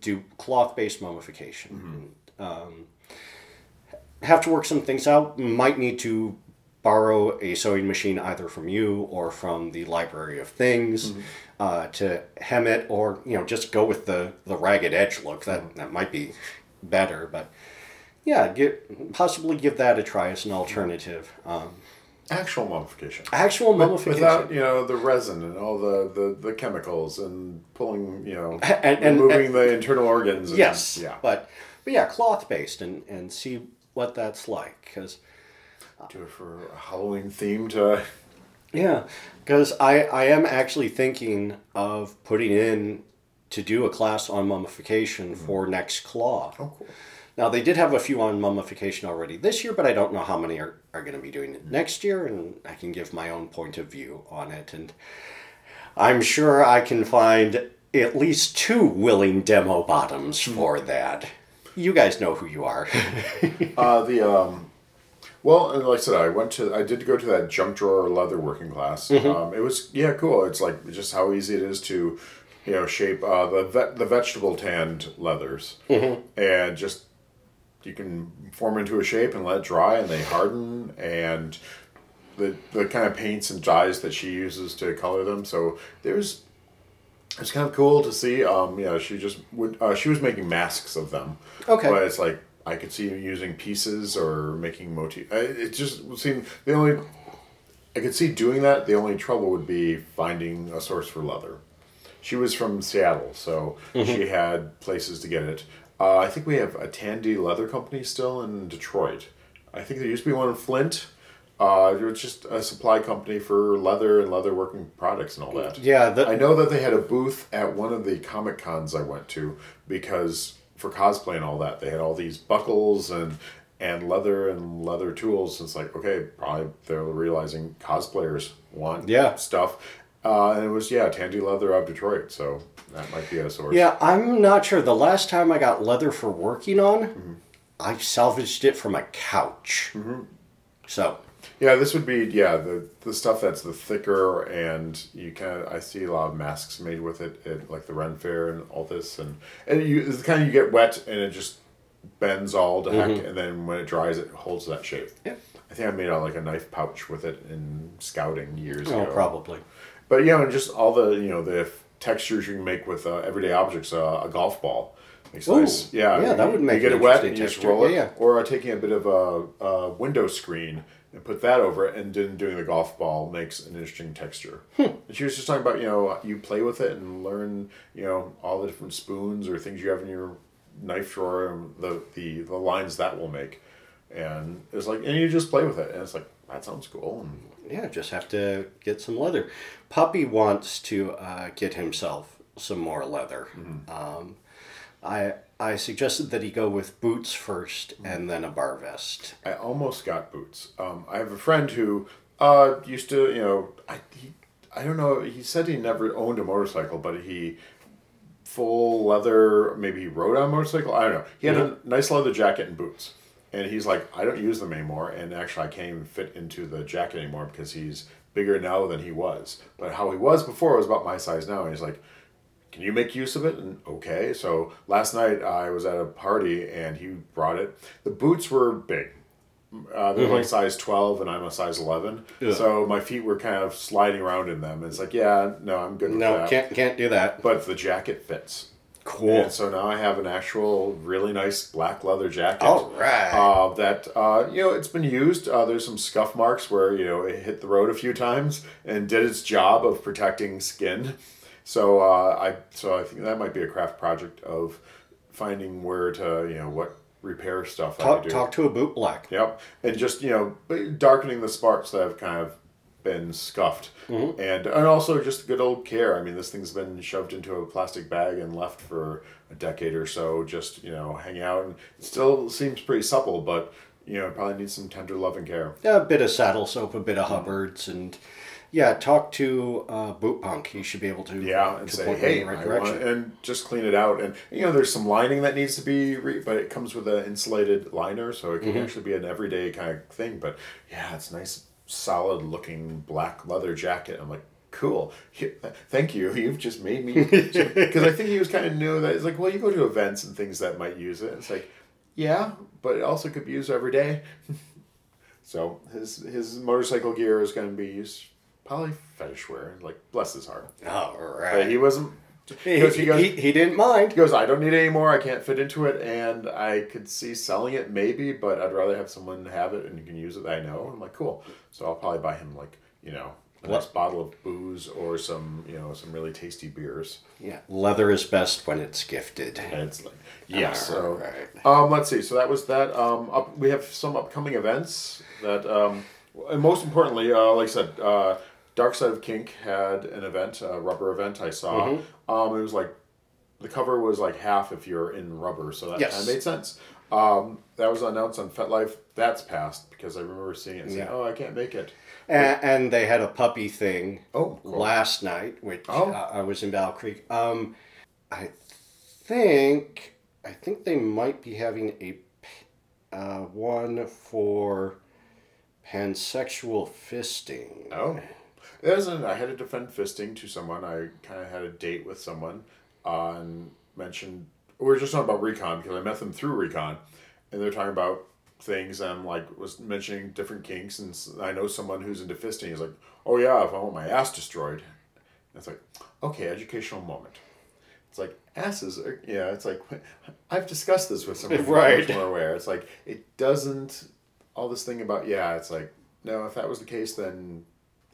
do cloth based mummification. Um, have to work some things out. Might need to borrow a sewing machine either from you or from the Library of Things uh, to hem it, or you know just go with the the ragged edge look. That that might be better, but yeah, get possibly give that a try as an alternative. Um, actual mummification. actual mummification. Without you know the resin and all the, the, the chemicals and pulling you know And- and- removing the internal organs. And, Yes. Yeah. But but yeah, cloth based and and see what that's like because Do it for a Halloween themed. Uh, yeah, because I I am actually thinking of putting in to do a class on mummification for next claw. oh, cool. Now they did have a few on mummification already this year, but I don't know how many are, are going to be doing it next year, and I can give my own point of view on it. And I'm sure I can find at least two willing demo bottoms for that. You guys know who you are. Uh, the um, well, and like I said, I went to I did go to that junk drawer leather working class. Um, it was yeah cool. It's like just how easy it is to, you know, shape uh, the vet, the vegetable tanned leathers, and just you can form into a shape and let it dry, and they harden and. The, the kind of paints and dyes that she uses to color them. So there's it's kind of cool to see. Um, yeah, she just would. Uh, she was making masks of them. Okay. But it's like I could see using pieces or making motif. It just seemed the only. I could see doing that. The only trouble would be finding a source for leather. She was from Seattle, so she had places to get it. Uh, I think we have a Tandy Leather Company still in Detroit. I think there used to be one in Flint. Uh, it was just a supply company for leather and leather working products and all that. Yeah, I know that they had a booth at one of the comic cons I went to because for cosplay and all that, they had all these buckles and and leather and leather tools. It's like okay, probably they're realizing cosplayers want Yeah. stuff. Uh, and it was yeah, Tandy Leather of Detroit, so that might be a source. Yeah, I'm not sure. The last time I got leather for working on, mm-hmm. I salvaged it from a couch. Mm-hmm. So, Yeah, this would be yeah the the stuff that's the thicker and you kind of I see a lot of masks made with it at like the Ren Fair and all this and and you it's the kind of you get wet and it just bends all to heck mm-hmm. and then when it dries it holds that shape. yeah. I think I made out like a knife pouch with it in scouting years Oh, ago. probably. But yeah, and just all the you know the textures you can make with uh, everyday objects, uh, a golf ball. Makes Ooh, nice. Yeah, yeah, that would make you get it wet and you just roll it, Yeah, yeah. or uh, taking a bit of a, a window screen and put that over it, and then doing the golf ball makes an interesting texture. Hmm. And she was just talking about you know you play with it and learn you know all the different spoons or things you have in your knife drawer and the the, the lines that will make. And it's like, and you just play with it, and it's like that sounds cool. And Yeah, just have to get some leather. Puppy wants to uh, get himself some more leather. Um, I I suggested that he go with boots first and then a bar vest. I almost got boots. Um, I have a friend who uh, used to, you know, I he, I don't know. He said he never owned a motorcycle, but he full leather. Maybe he rode on a motorcycle. I don't know. He had a nice leather jacket and boots, and he's like, I don't use them anymore. And actually, I can't even fit into the jacket anymore because he's bigger now than he was. But how he was before was about my size now. And he's like, can you make use of it? And okay. So last night I was at a party and he brought it. The boots were big. Uh, they're like size 12 and I'm a size 11. Yeah. So my feet were kind of sliding around in them. And It's like, yeah, no, I'm good with No, that. can't can't do that. But the jacket fits. Cool. And so now I have an actual really nice black leather jacket. All right. Uh, that uh, you know it's been used. Uh, there's some scuff marks where you know it hit the road a few times and did its job of protecting skin. So uh, I so I think that might be a craft project of finding where to you know what repair stuff I talk could do. talk to a boot black. Yep, and just you know darkening the sparks that have kind of been scuffed, Mm-hmm. and and also just good old care. I mean, this thing's been shoved into a plastic bag and left for a decade or so, just you know hanging out, and it still seems pretty supple, but you know probably needs some tender love and care. A bit of saddle soap, a bit of Huberd's, and yeah, talk to uh, Boot Punk. He should be able to Yeah, and to say, hey, in the right direction. and just clean it out. And you know, there's some lining that needs to be, re- but it comes with an insulated liner, so it Mm-hmm. can actually be an everyday kind of thing. But yeah, it's nice, solid looking black leather jacket. I'm like, cool. Thank you. You've just made me because I think he was kind of new that it's like, well, you go to events and things that might use it. It's like, yeah, but it also could be used every day. so his his motorcycle gear is going to be used probably fetish wear. Like bless his heart. All But right. he wasn't. He, Because he goes, he, he didn't mind. he goes, I don't need it anymore. I can't fit into it, and I could see selling it maybe, but I'd rather have someone have it and you can use it that I know. I'm like, cool. So I'll probably buy him like you know a nice bottle of booze or some you know some really tasty beers. Yeah, leather is best when it's gifted. And it's like, yeah. So Alright. um, let's see. So that was that. Um, up, we have some upcoming events that, um, and most importantly, uh, like I said, uh, Dark Side of Kink had an event, a rubber event. I saw. Mm-hmm. Um, it was like the cover was like half if you're in rubber, so that Yes. kind of made sense. Um, that was announced on FetLife. That's passed because I remember seeing it and saying, Yeah. "Oh, I can't make it." And, and they had a puppy thing Oh, cool. last night, which Oh. uh, I was in Battle Creek. Um, I think I think they might be having a uh, one for pansexual fisting. Oh. It wasn't, I had to defend fisting to someone. I kind of had a date with someone uh, and mentioned, we were just talking about recon because I met them through recon and they're talking about things. And like, was mentioning different kinks. And I know someone who's into fisting. He's like, oh, yeah, if I want my ass destroyed. And it's like, okay, educational moment. It's like asses are, yeah, it's like, I've discussed this with someone Right. more aware. It's like, it doesn't, all this thing about, yeah, it's like, no, if that was the case, then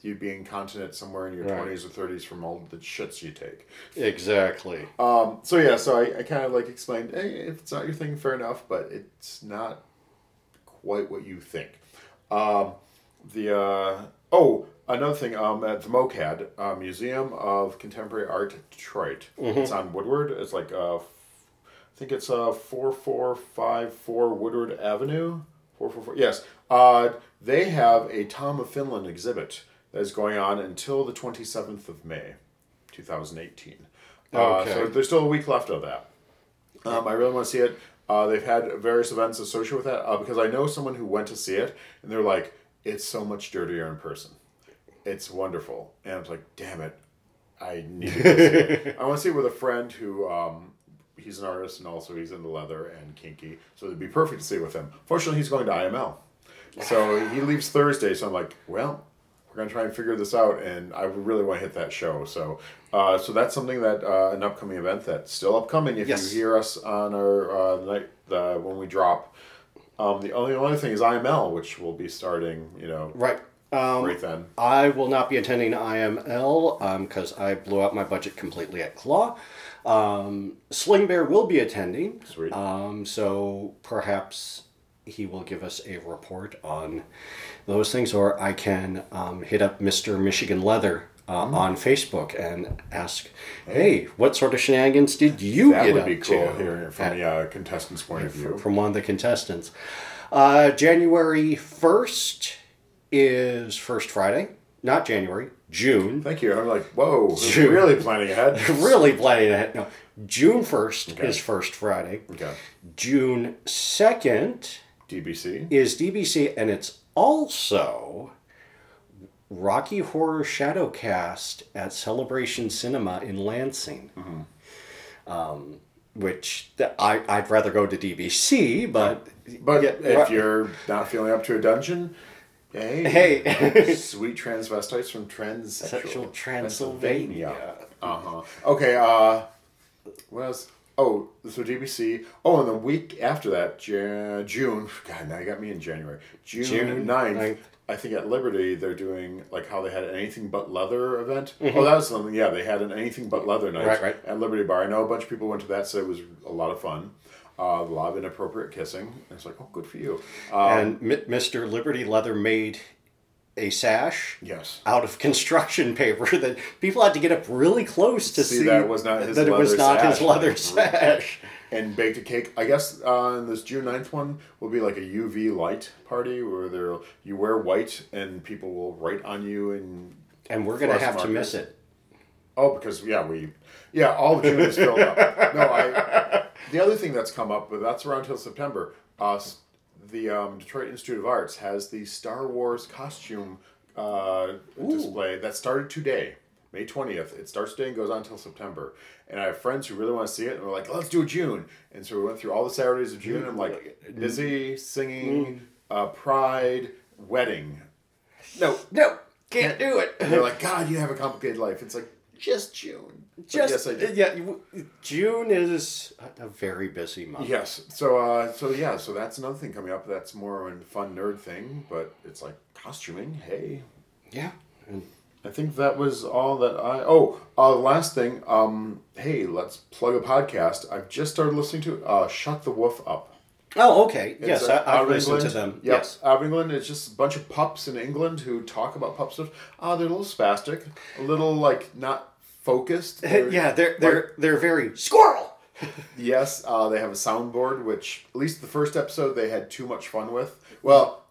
you'd be incontinent somewhere in your Right. 20s or 30s from all the shits you take. Exactly. Um, so yeah, so I, I kind of like explained, hey, if it's not your thing, fair enough, but it's not quite what you think. Um, the uh, oh, another thing um, at the MoCAD uh, Museum of Contemporary Art, Detroit. It's on Woodward. It's like uh, I think it's uh four four five four Woodward Avenue. Four four four. Yes. Uh, they have a Tom of Finland exhibit that is going on until the twenty seventh of May, two thousand eighteen. Uh, so there's still a week left of that. Um, I really want to see it. Uh, they've had various events associated with that uh, because I know someone who went to see it and they're like, it's so much dirtier in person. It's wonderful. And I was like, damn it. I need to see it. I want to see it with a friend who, um, he's an artist and also he's into leather and kinky. So it'd be perfect to see it with him. Fortunately, he's going to IML. So he leaves Thursday. So I'm like, well, we're gonna try and figure this out, and I really want to hit that show. So, uh, so that's something that uh, an upcoming event that's still upcoming. If Yes. you hear us on our uh, night uh, when we drop, um, the only other thing is IML, which will be starting. You know, Right. Um, right then. I will not be attending IML because I blew out my budget completely at Claw. Um, Sling Bear will be attending. Sweet. Um, so perhaps he will give us a report on those things, or I can um, hit up Mr. Michigan Leather uh, on Facebook and ask, "Hey, what sort of shenanigans did you That get would be cool hearing it from the uh, contestant's point of view. from one of the contestants. Uh, January first is First Friday, not January. June. Thank you. I'm like, whoa, June. really planning ahead. Really planning ahead. No, June first Okay. is First Friday. Okay. June second DBC. is DBC, and it's also Rocky Horror Shadowcast at Celebration Cinema in Lansing. Um, which I, I'd rather go to DBC, but But Yeah, if you're not feeling up to a dungeon, hey, hey, sweet transvestites from Transsexual Sexual Transylvania. Uh huh. Okay. Uh, what else? Oh, so DBC. Oh, and the week after that, Ja- June. God, now you got me in January. June, June 9th, 9th. I think at Liberty they're doing like how they had an anything but leather event. Mm-hmm. Oh, that was something. Yeah, they had an anything but leather night Right, right. at Liberty Bar. I know a bunch of people went to that, so it was a lot of fun. Uh, a lot of inappropriate kissing. And it's like, oh, good for you. Um, and Mi- Mr. Liberty Leather made a sash yes. out of construction paper that people had to get up really close to see, See, that was not his that it was leather not his leather sash. and baked a cake. I guess uh, this June 9th one will be like a UV light party where there you wear white and people will write on you and And we're gonna have to miss it. oh because yeah we yeah all June is filled up. No, I the other thing that's come up but that's around till September. Uh, the um, Detroit Institute of Arts has the Star Wars costume uh, display that started today. May 20th. It starts today and goes on until September. And I have friends who really want to see it, and we're like, let's do June. And so we went through all the Saturdays of June. I'm like, busy, singing, uh, pride, wedding. No, No, can't do it. and they're like, God, you have a complicated life. It's like, just June. Just yes, I do. yeah. you- June is a a very busy month. Yes. So, uh, so yeah. So that's another thing coming up. That's more of a fun nerd thing, but it's like costuming. Hey, Yeah. And I think that was all that I. Oh, uh, last thing. Um, hey, let's plug a podcast. I've just started listening to uh, "Shut the Wolf Up." oh, okay. It's, yes, uh, I, of listened to them. Yep, Yes. out of England. It's just a bunch of pups in England who talk about pup stuff. Uh, they're a little spastic, a little like not focused. They're- yeah, they're they're they're very squirrel. Yes, uh, they have a soundboard, which at least the first episode they had too much fun with. Well,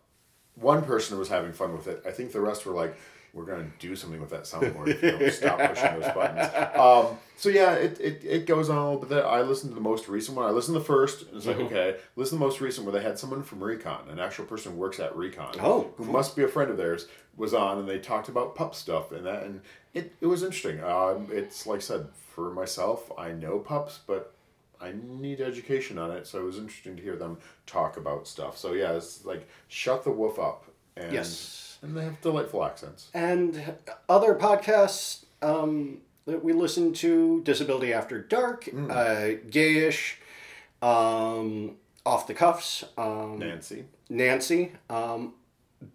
one person was having fun with it. I think the rest were like, "We're going to do something with that soundboard if you don't stop pushing those buttons." Um, so yeah, it, it, it goes on a little bit. There. I listened to the most recent one. I listened to the first. And it's Mm-hmm. like okay, listen to the most recent where they had someone from Recon, an actual person who works at Recon, Oh, who must be a friend of theirs, was on, and they talked about pup stuff and that, and it, it was interesting. Um, it's like I said for myself, I know pups, but I need education on it, so it was interesting to hear them talk about stuff. So yeah, it's like shut the wolf up, and Yes. and they have delightful accents. and other podcasts um, that we listen to disability after dark Hmm. uh, gayish um, off the cuffs um, Nancy, nancy um,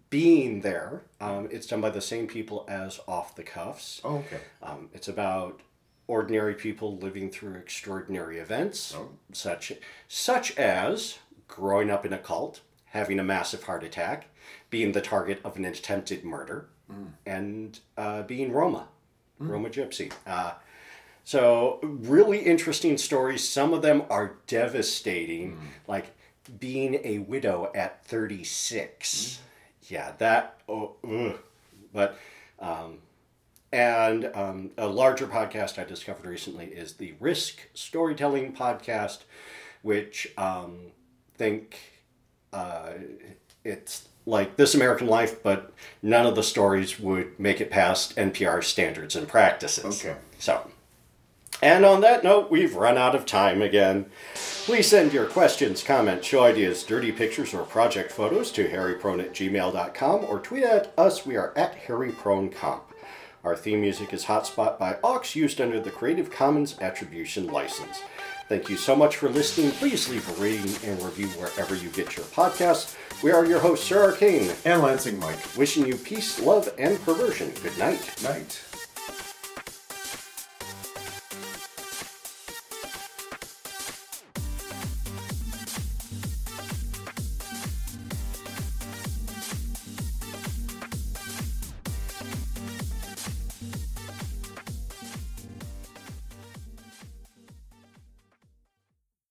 being there um, it's done by the same people as off the cuffs. Oh okay, um, it's about ordinary people living through extraordinary events Oh. such such as growing up in a cult having a massive heart attack being the target of an attempted murder and uh, being roma roma gypsy. Uh, so really interesting stories. Some of them are devastating like being a widow at 36 yeah that oh ugh. but um, and um, a larger podcast I discovered recently is the Risk Storytelling Podcast, which um, think uh, it's like This American Life, but none of the stories would make it past NPR standards and practices. Okay. So, and on that note, we've run out of time again. Please send your questions, comments, show ideas, dirty pictures, or project photos to hairyprone at gmail.com or tweet at us. We are at hairypronecomp. Our theme music is Hotspot by Aux, used under the Creative Commons Attribution License. Thank you so much for listening. Please leave a rating and review wherever you get your podcasts. We are your hosts, Sir Arcane, and Lansing Mike. wishing you peace, love, and perversion. Good night. Night.